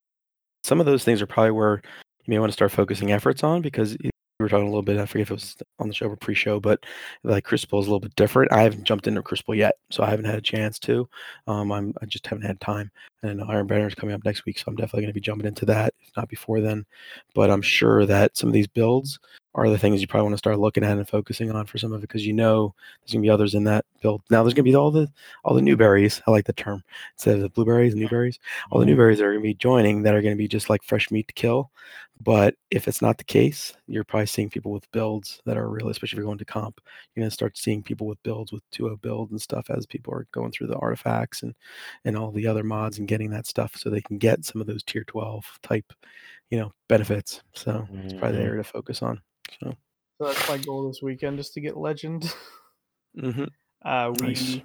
Some of those things are probably where you may want to start focusing efforts on because we were talking a little bit. I forget if it was on the show or pre-show, but like Crucible is a little bit different. I haven't jumped into Crucible yet, so I haven't had a chance to. Um, I'm I just haven't had time. And Iron Banner is coming up next week, so I'm definitely going to be jumping into that, if not before then. But I'm sure that some of these builds are the things you probably want to start looking at and focusing on for some of it because you know there's going to be others in that build. Now there's going to be all the all the new berries. I like the term instead of the blueberries and new berries all the new berries that are going to be joining that are going to be just like fresh meat to kill. But if it's not the case, you're probably seeing people with builds that are real, especially if you're going to comp. You're going to start seeing people with builds with 2.0 builds and stuff as people are going through the artifacts and and all the other mods and getting that stuff so they can get some of those tier 12 type, you know, benefits. So it's probably the Mhm. area to focus on. So So that's my goal this weekend, just to get legend. mhm. Uh, we, Nice.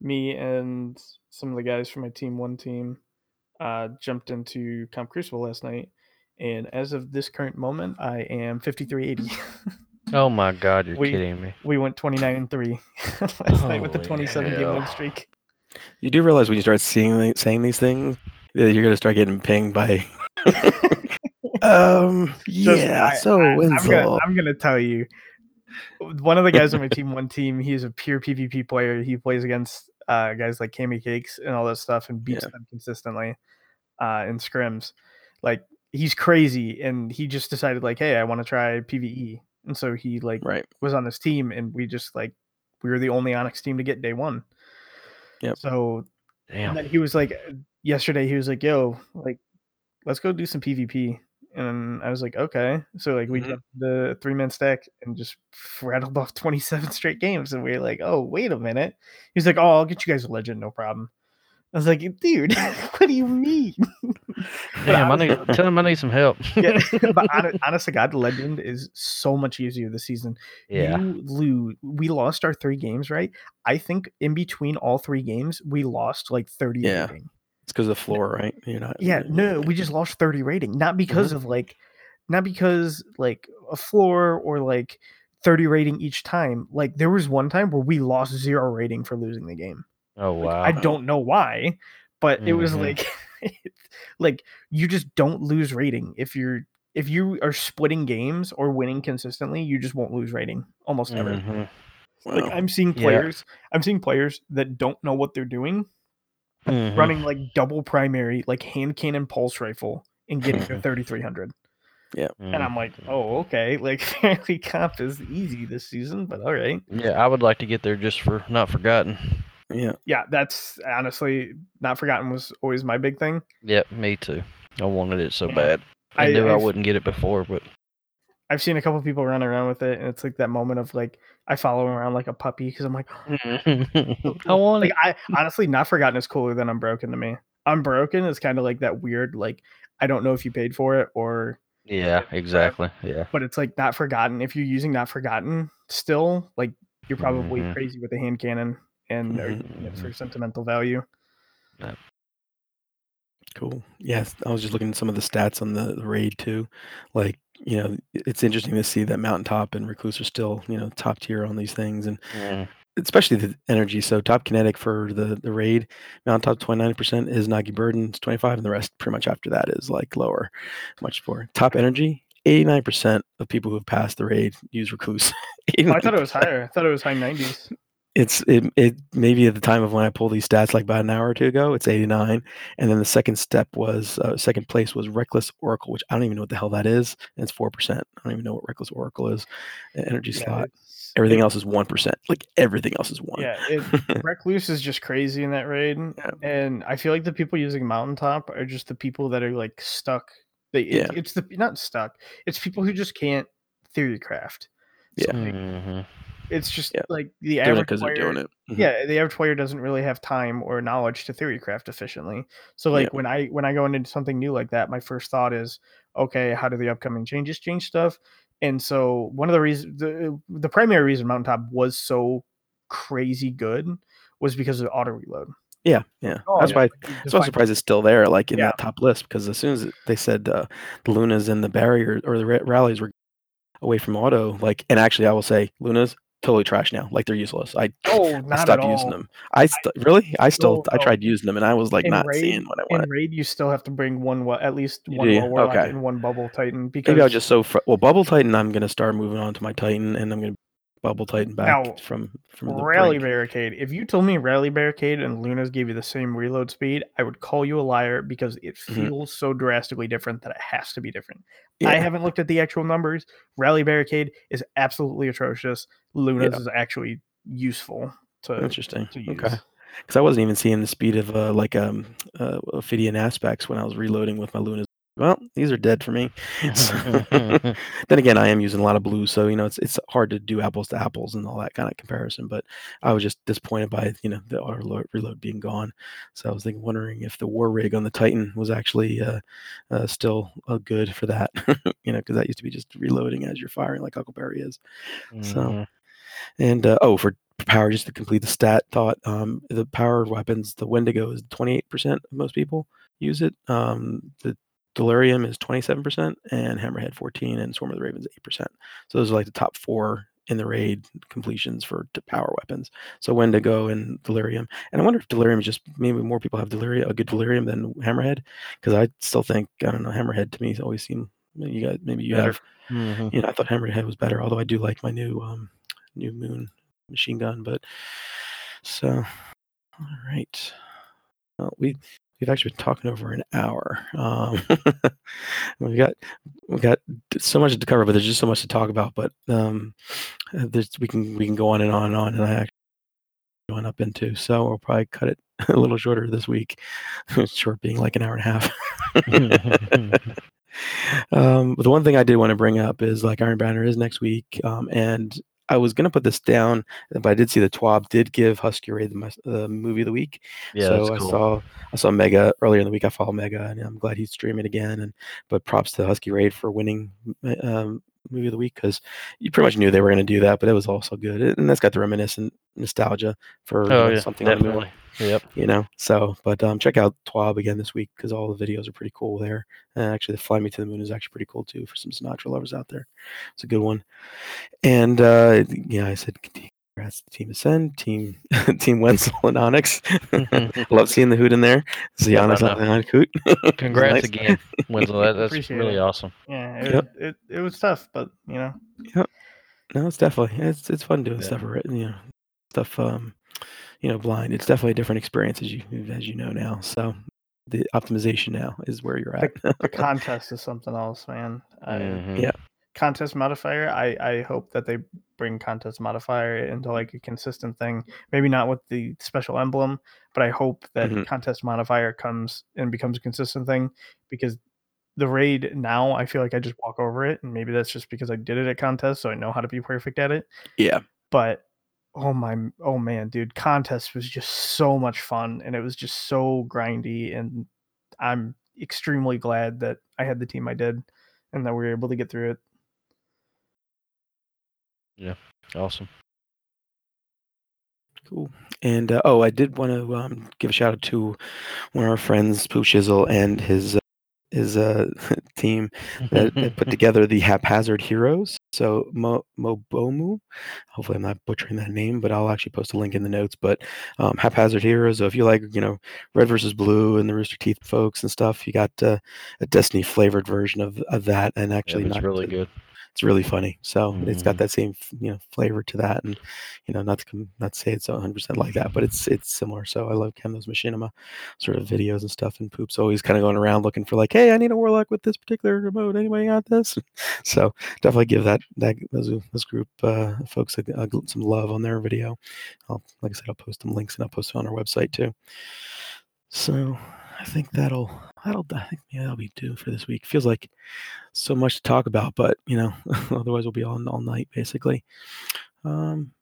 me, and some of the guys from my team one team, uh, jumped into Comp Crucible last night, and as of this current moment, I am 5380. Oh my God, you're We- kidding me. we went 29 and three last night with the Holy 27 game win streak. you do realize when you start seeing the- saying these things that you're going to start getting pinged by. Um. Just- Yeah. I- so I, am gonna, I'm gonna tell you, one of the guys on my team, one team, he's a pure PvP player. He plays against uh, guys like Kami Cakes and all that stuff, and beats Yeah. them consistently uh, in scrims. Like he's crazy, and he just decided like, hey, I want to try PVE, and so he like right. was on this team, and we just like we were the only Onyx team to get day one. Yeah. So Damn. and then he was like, yesterday, he was like, yo, like, let's go do some PvP. And I was like, okay. So, like, we Mhm. jumped the three man stack and just rattled off 27 straight games. And we are like, oh, wait a minute. He's like, oh, I'll get you guys a legend, no problem. I was like, dude, what do you mean? Damn, I I need tell him I need some help. yeah, but hon- honest to God, legend is so much easier this season. yeah. You lose. We lost our three games, right? I think in between all three games, we lost like 30 Yeah. rating. It's because of the floor, right? You're not. Yeah, no, no, we just lost 30 rating. Not because of like not because like a floor or like 30 rating each time. Like there was one time where we lost zero rating for losing the game. Oh Like, wow. I don't know why, but it was Mhm. like like you just don't lose rating if you're if you are splitting games or winning consistently, you just won't lose rating almost ever. Mhm. Like Wow. I'm seeing Yeah. players, I'm seeing players that don't know what they're doing Mhm. running like double primary, like hand cannon pulse rifle and getting to 3300. Yeah. And I'm like, Mhm. oh, okay. Like fairly comp is easy this season, but all right. Yeah, I would like to get there just for not forgotten. Yeah. Yeah, that's honestly not forgotten was always my big thing. Yep, me too. I wanted it so Yeah. bad. I, I- knew I, I've- wouldn't get it before, but I've seen a couple people run around with it, and it's like that moment of like I follow around like a puppy because I'm like, I want like. I honestly not forgotten is cooler than Unbroken to me. Unbroken is kind of like that weird like I don't know if you paid for it or Yeah, exactly. Yeah. but it's like not forgotten. If you're using not forgotten still, like you're probably Mhm. crazy with the hand cannon and are Mhm, using it for sentimental value. Cool. Yes, I was just looking at some of the stats on the, the raid too. Like, you know, it's interesting to see that Mountaintop and Recluse are still, you know, top tier on these things, and Mm. especially the energy. So top kinetic for the the raid, Mountaintop twenty nine percent Izanagi's Burden, it's twenty five, and the rest pretty much after that is like lower, much lower. Top energy, eighty nine percent of people who have passed the raid use Recluse. Oh, I thought it was higher. I thought it was high 90s. It's it, it maybe at the time of when I pulled these stats like about an hour or two ago, it's 89. And then the second step was uh, second place was Reckless Oracle, which I don't even know what the hell that is. And it's four percent. I don't even know what Reckless Oracle is. Energy Yeah, slot. Everything it- else is one percent. Like everything else is one. Yeah, it, Recluse is just crazy in that raid, Yeah. and I feel like the people using Mountaintop are just the people that are like stuck. They, it- Yeah. it's the not stuck. It's people who just can't theory craft. So, Yeah. like, Mhm. It's just Yeah. like the it average player. they're doing it. Mhm. Yeah, the average player doesn't really have time or knowledge to theory craft efficiently. So like when I when I go into something new like that, my first thought is, okay, how do the upcoming changes change stuff? And so one of the reasons the the primary reason Mountaintop was so crazy good was because of auto reload. Yeah, yeah. Oh, that's yeah. why. That's why I'm surprised it's still there, like in Yeah. that top list, because as soon as they said uh, the Lunas and the barrier or the ra- rallies were away from auto, like, and actually, I will say Lunas totally trash now. Like they're useless. I, Oh, I not at stopped using them. I st- really, I still, I oh, tried using them, and I was like In not raid- seeing what I wanted. In raid, you still have to bring one, wa- at least one well warlock Okay. and one bubble titan because Maybe I was just so fr- well. Bubble Titan, I'm gonna start moving on to my Titan, and I'm gonna Bubble Titan back Now, from from the Rally brink. Barricade. If you told me Rally Barricade and Lunas gave you the same reload speed, I would call you a liar because it Mhm. feels so drastically different that it has to be different. Yeah. I haven't looked at the actual numbers. Rally Barricade is absolutely atrocious. Lunas Yeah. is actually useful to, Interesting. to use. Okay. Because I wasn't even seeing the speed of uh, like um uh, Ophidian aspects when I was reloading with my Lunas. Well, these are dead for me. So- then again, I am using a lot of blue, so you know it's it's hard to do apples to apples and all that kind of comparison. But I was just disappointed by you know the auto reload being gone. So I was thinking, wondering if the war rig on the Titan was actually uh, uh, still uh, good for that. you know, because that used to be just reloading as you're firing, like Huckleberry is. So- Mhm. And uh, oh, for power, just to complete the stat thought, um, the power weapons, the Wendigo is 28% of most people use it. Um, the Delirium is 27%, and Hammerhead 14, and Swarm of the Ravens 8%. So those are like the top four in the raid completions for power weapons. So Wendigo and Delirium, and I wonder if Delirium is just maybe more people have Delirium, a good Delirium than Hammerhead, because I still think I don't know Hammerhead to me has always seemed you guys maybe you Better. have Mhm. you know, I thought Hammerhead was better, although I do like my new um new moon machine gun, but so all right. Well, we we've actually been talking over an hour. Um we got we got so much to cover, but there's just so much to talk about. But um there's we can we can go on and on and on and I actually going up into. So we'll probably cut it a little shorter this week. Short being like an hour and a half. um, but the one thing I did want to bring up is like Iron Banner is next week, um, and I was gonna put this down, but I did see the TWAB did give Husky Raid the, the movie of the week. Yeah, so that's I saw I saw Mega earlier in the week. I follow Mega, and I'm glad he's streaming again. And but props to Husky Raid for winning um, movie of the week because you pretty much knew they were going to do that, but it was also good, and that's got the reminiscent nostalgia for you oh know, yeah, something on the moon definitely. Yep. you know so but um check out twab again this week because all the videos are pretty cool there and actually the fly me to the moon is actually pretty cool too for some sinatra lovers out there it's a good one and uh yeah i said congrats to team ascend team team wenzel and onyx love seeing the hoot in there see Yep, I onyx on the hoot Congrats Nice. again, Winslow. That, that's Appreciate really it. awesome. Yeah, it, Yep. it, it was tough, but you know, Yep. no it's definitely it's it's fun doing Yeah. stuff right you know stuff um you know blind it's definitely a different experience as you as you know now so the optimization now is where you're at the contest is something else, man. I, Mhm. Yeah. Contest modifier i i hope that they bring contest modifier into like a consistent thing. Maybe not with the special emblem but i hope that Mhm. contest modifier comes and becomes a consistent thing because the raid now i feel like i just walk over it and maybe that's just because i did it at contest so i know how to be perfect at it. Yeah. But oh my oh man dude contest was just so much fun and it was just so grindy and i'm extremely glad that i had the team i did and that we were able to get through it Awesome. Cool. And uh, oh, I did want to um, give a shout out to one of our friends, Pooh Shizzle, and his uh, his uh, team that, that put together the Haphazard Heroes. So Mo, Mobomu, hopefully I'm not butchering that name, but I'll actually post a link in the notes. But um, Haphazard Heroes, so if you like, you know, Red versus Blue and the Rooster Teeth folks and stuff, you got uh, a Destiny flavored version of, of that, and Yeah, actually it's not really good. It's really funny. So it's got Mhm. that same you know flavor to that, and you know not to not to say it's 100 percent like that, but it's it's similar. So I love of those machinima sort of videos and stuff, and poops always kind of going around looking for like, hey, I need a warlock with this particular remote. Anybody got this? so definitely give that that those this group uh, folks a, a some love on their video. I'll like I said, I'll post them links and I'll post it on our website too. So I think that'll that'll I think yeah, that'll be due for this week. Feels like so much to talk about, but you know, otherwise we'll be on all night basically. Um,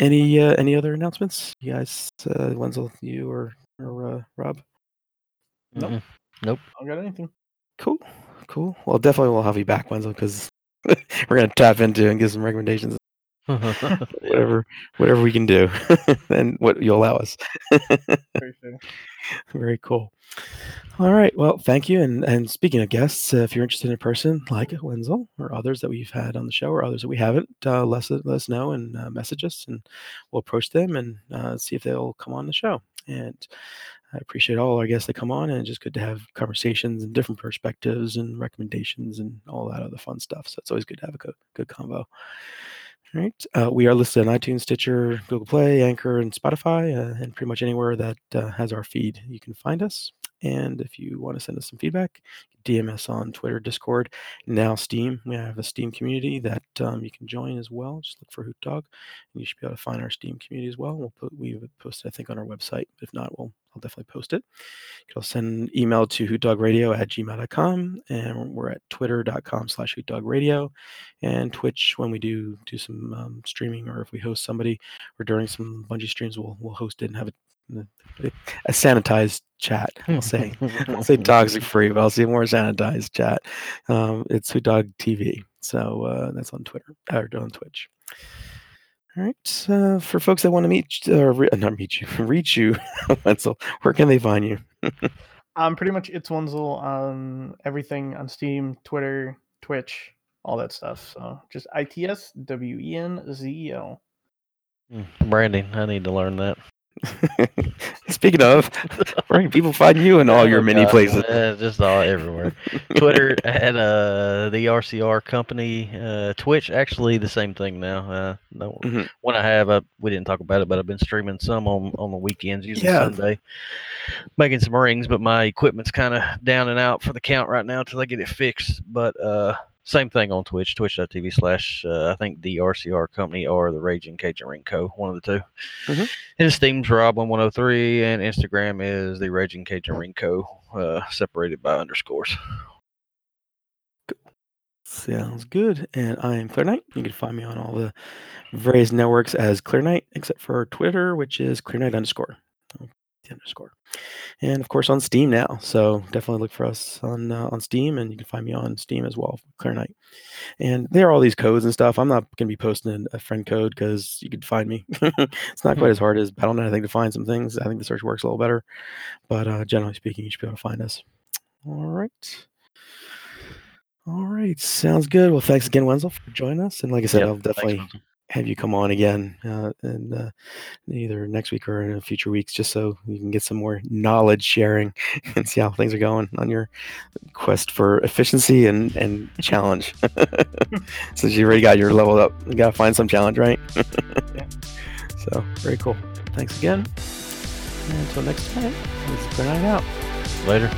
any uh, any other announcements? You guys, uh, Wenzel, you or or uh, Rob? Nope. Mhm. I don't got anything. Cool, cool. Well, definitely we'll have you back, Wenzel, because we're gonna tap into and give some recommendations whatever whatever we can do and what you allow us very cool all right well thank you and and speaking of guests uh, if you're interested in a person like wenzel or others that we've had on the show or others that we haven't uh, let, us, let us know and uh, message us and we'll approach them and uh, see if they'll come on the show and I appreciate all our guests that come on, and it's just good to have conversations and different perspectives and recommendations and all that other fun stuff. So it's always good to have a good, good convo. All right. Uh, we are listed on iTunes, Stitcher, Google Play, Anchor, and Spotify, uh, and pretty much anywhere that uh, has our feed, you can find us. And if you want to send us some feedback, DM us on Twitter, Discord, now Steam. We have a Steam community that um, you can join as well. Just look for Hoot Dog, and you should be able to find our Steam community as well. We'll put we've posted, I think, on our website. If not, we'll I'll definitely post it. You can send an email to hootdogradio at gmail.com, and we're at twitter.com slash hootdogradio, and Twitch when we do do some um, streaming or if we host somebody or during some Bungie streams, we'll we'll host it and have it a sanitized chat. I'll say I'll say toxic free, but I'll say more sanitized chat. Um, it's Hoot Dog TV, so uh, that's on Twitter or on Twitch. All right. Uh, for folks that want to meet, uh, re- not meet you, reach you, Wenzel, where can they find you? um, pretty much it's Wenzel on everything on Steam, Twitter, Twitch, all that stuff. So just I T S W E N Z E L. Hmm, Branding, I need to learn that. Speaking of, where can people find you in all Oh, your many God, places? uh, just all everywhere. Twitter at uh, the RCR company. Uh, Twitch, actually, the same thing now. Uh, no, Mhm. When I have, uh, we didn't talk about it, but I've been streaming some on on the weekends, usually Yeah. Sunday, making some rings. But my equipment's kind of down and out for the count right now until I get it fixed. But uh, same thing on Twitch, twitch.tv slash, uh, I think the RCR company or the Raging Cajun Ring Co., one of the 2 Mhm. And Steam's Rob1103, and Instagram is the Raging Cajun Ring Co., uh, separated by underscores. Sounds good. And I am Clear Knight. You can find me on all the various networks as Clear Knight, except for Twitter, which is Clear Knight underscore. Underscore. And of course on Steam now. So definitely look for us on uh, on Steam, and you can find me on Steam as well, Clear Knight. And there are all these codes and stuff. I'm not going to be posting a friend code because you could find me. it's not quite as hard as Battle.net, I think, to find some things. I think the search works a little better. But uh, generally speaking, you should be able to find us. All right. All right, sounds good. Well, thanks again, Wenzel, for joining us. And like I said, Yep, I'll definitely Wenzel. Have you come on again, uh, and uh, either next week or in future weeks, just so you can get some more knowledge sharing and see how things are going on your quest for efficiency and and challenge. Since you already got your level up, you got to find some challenge, right? Yeah. So very cool. Thanks again. And until next time, Good Night Out. Later.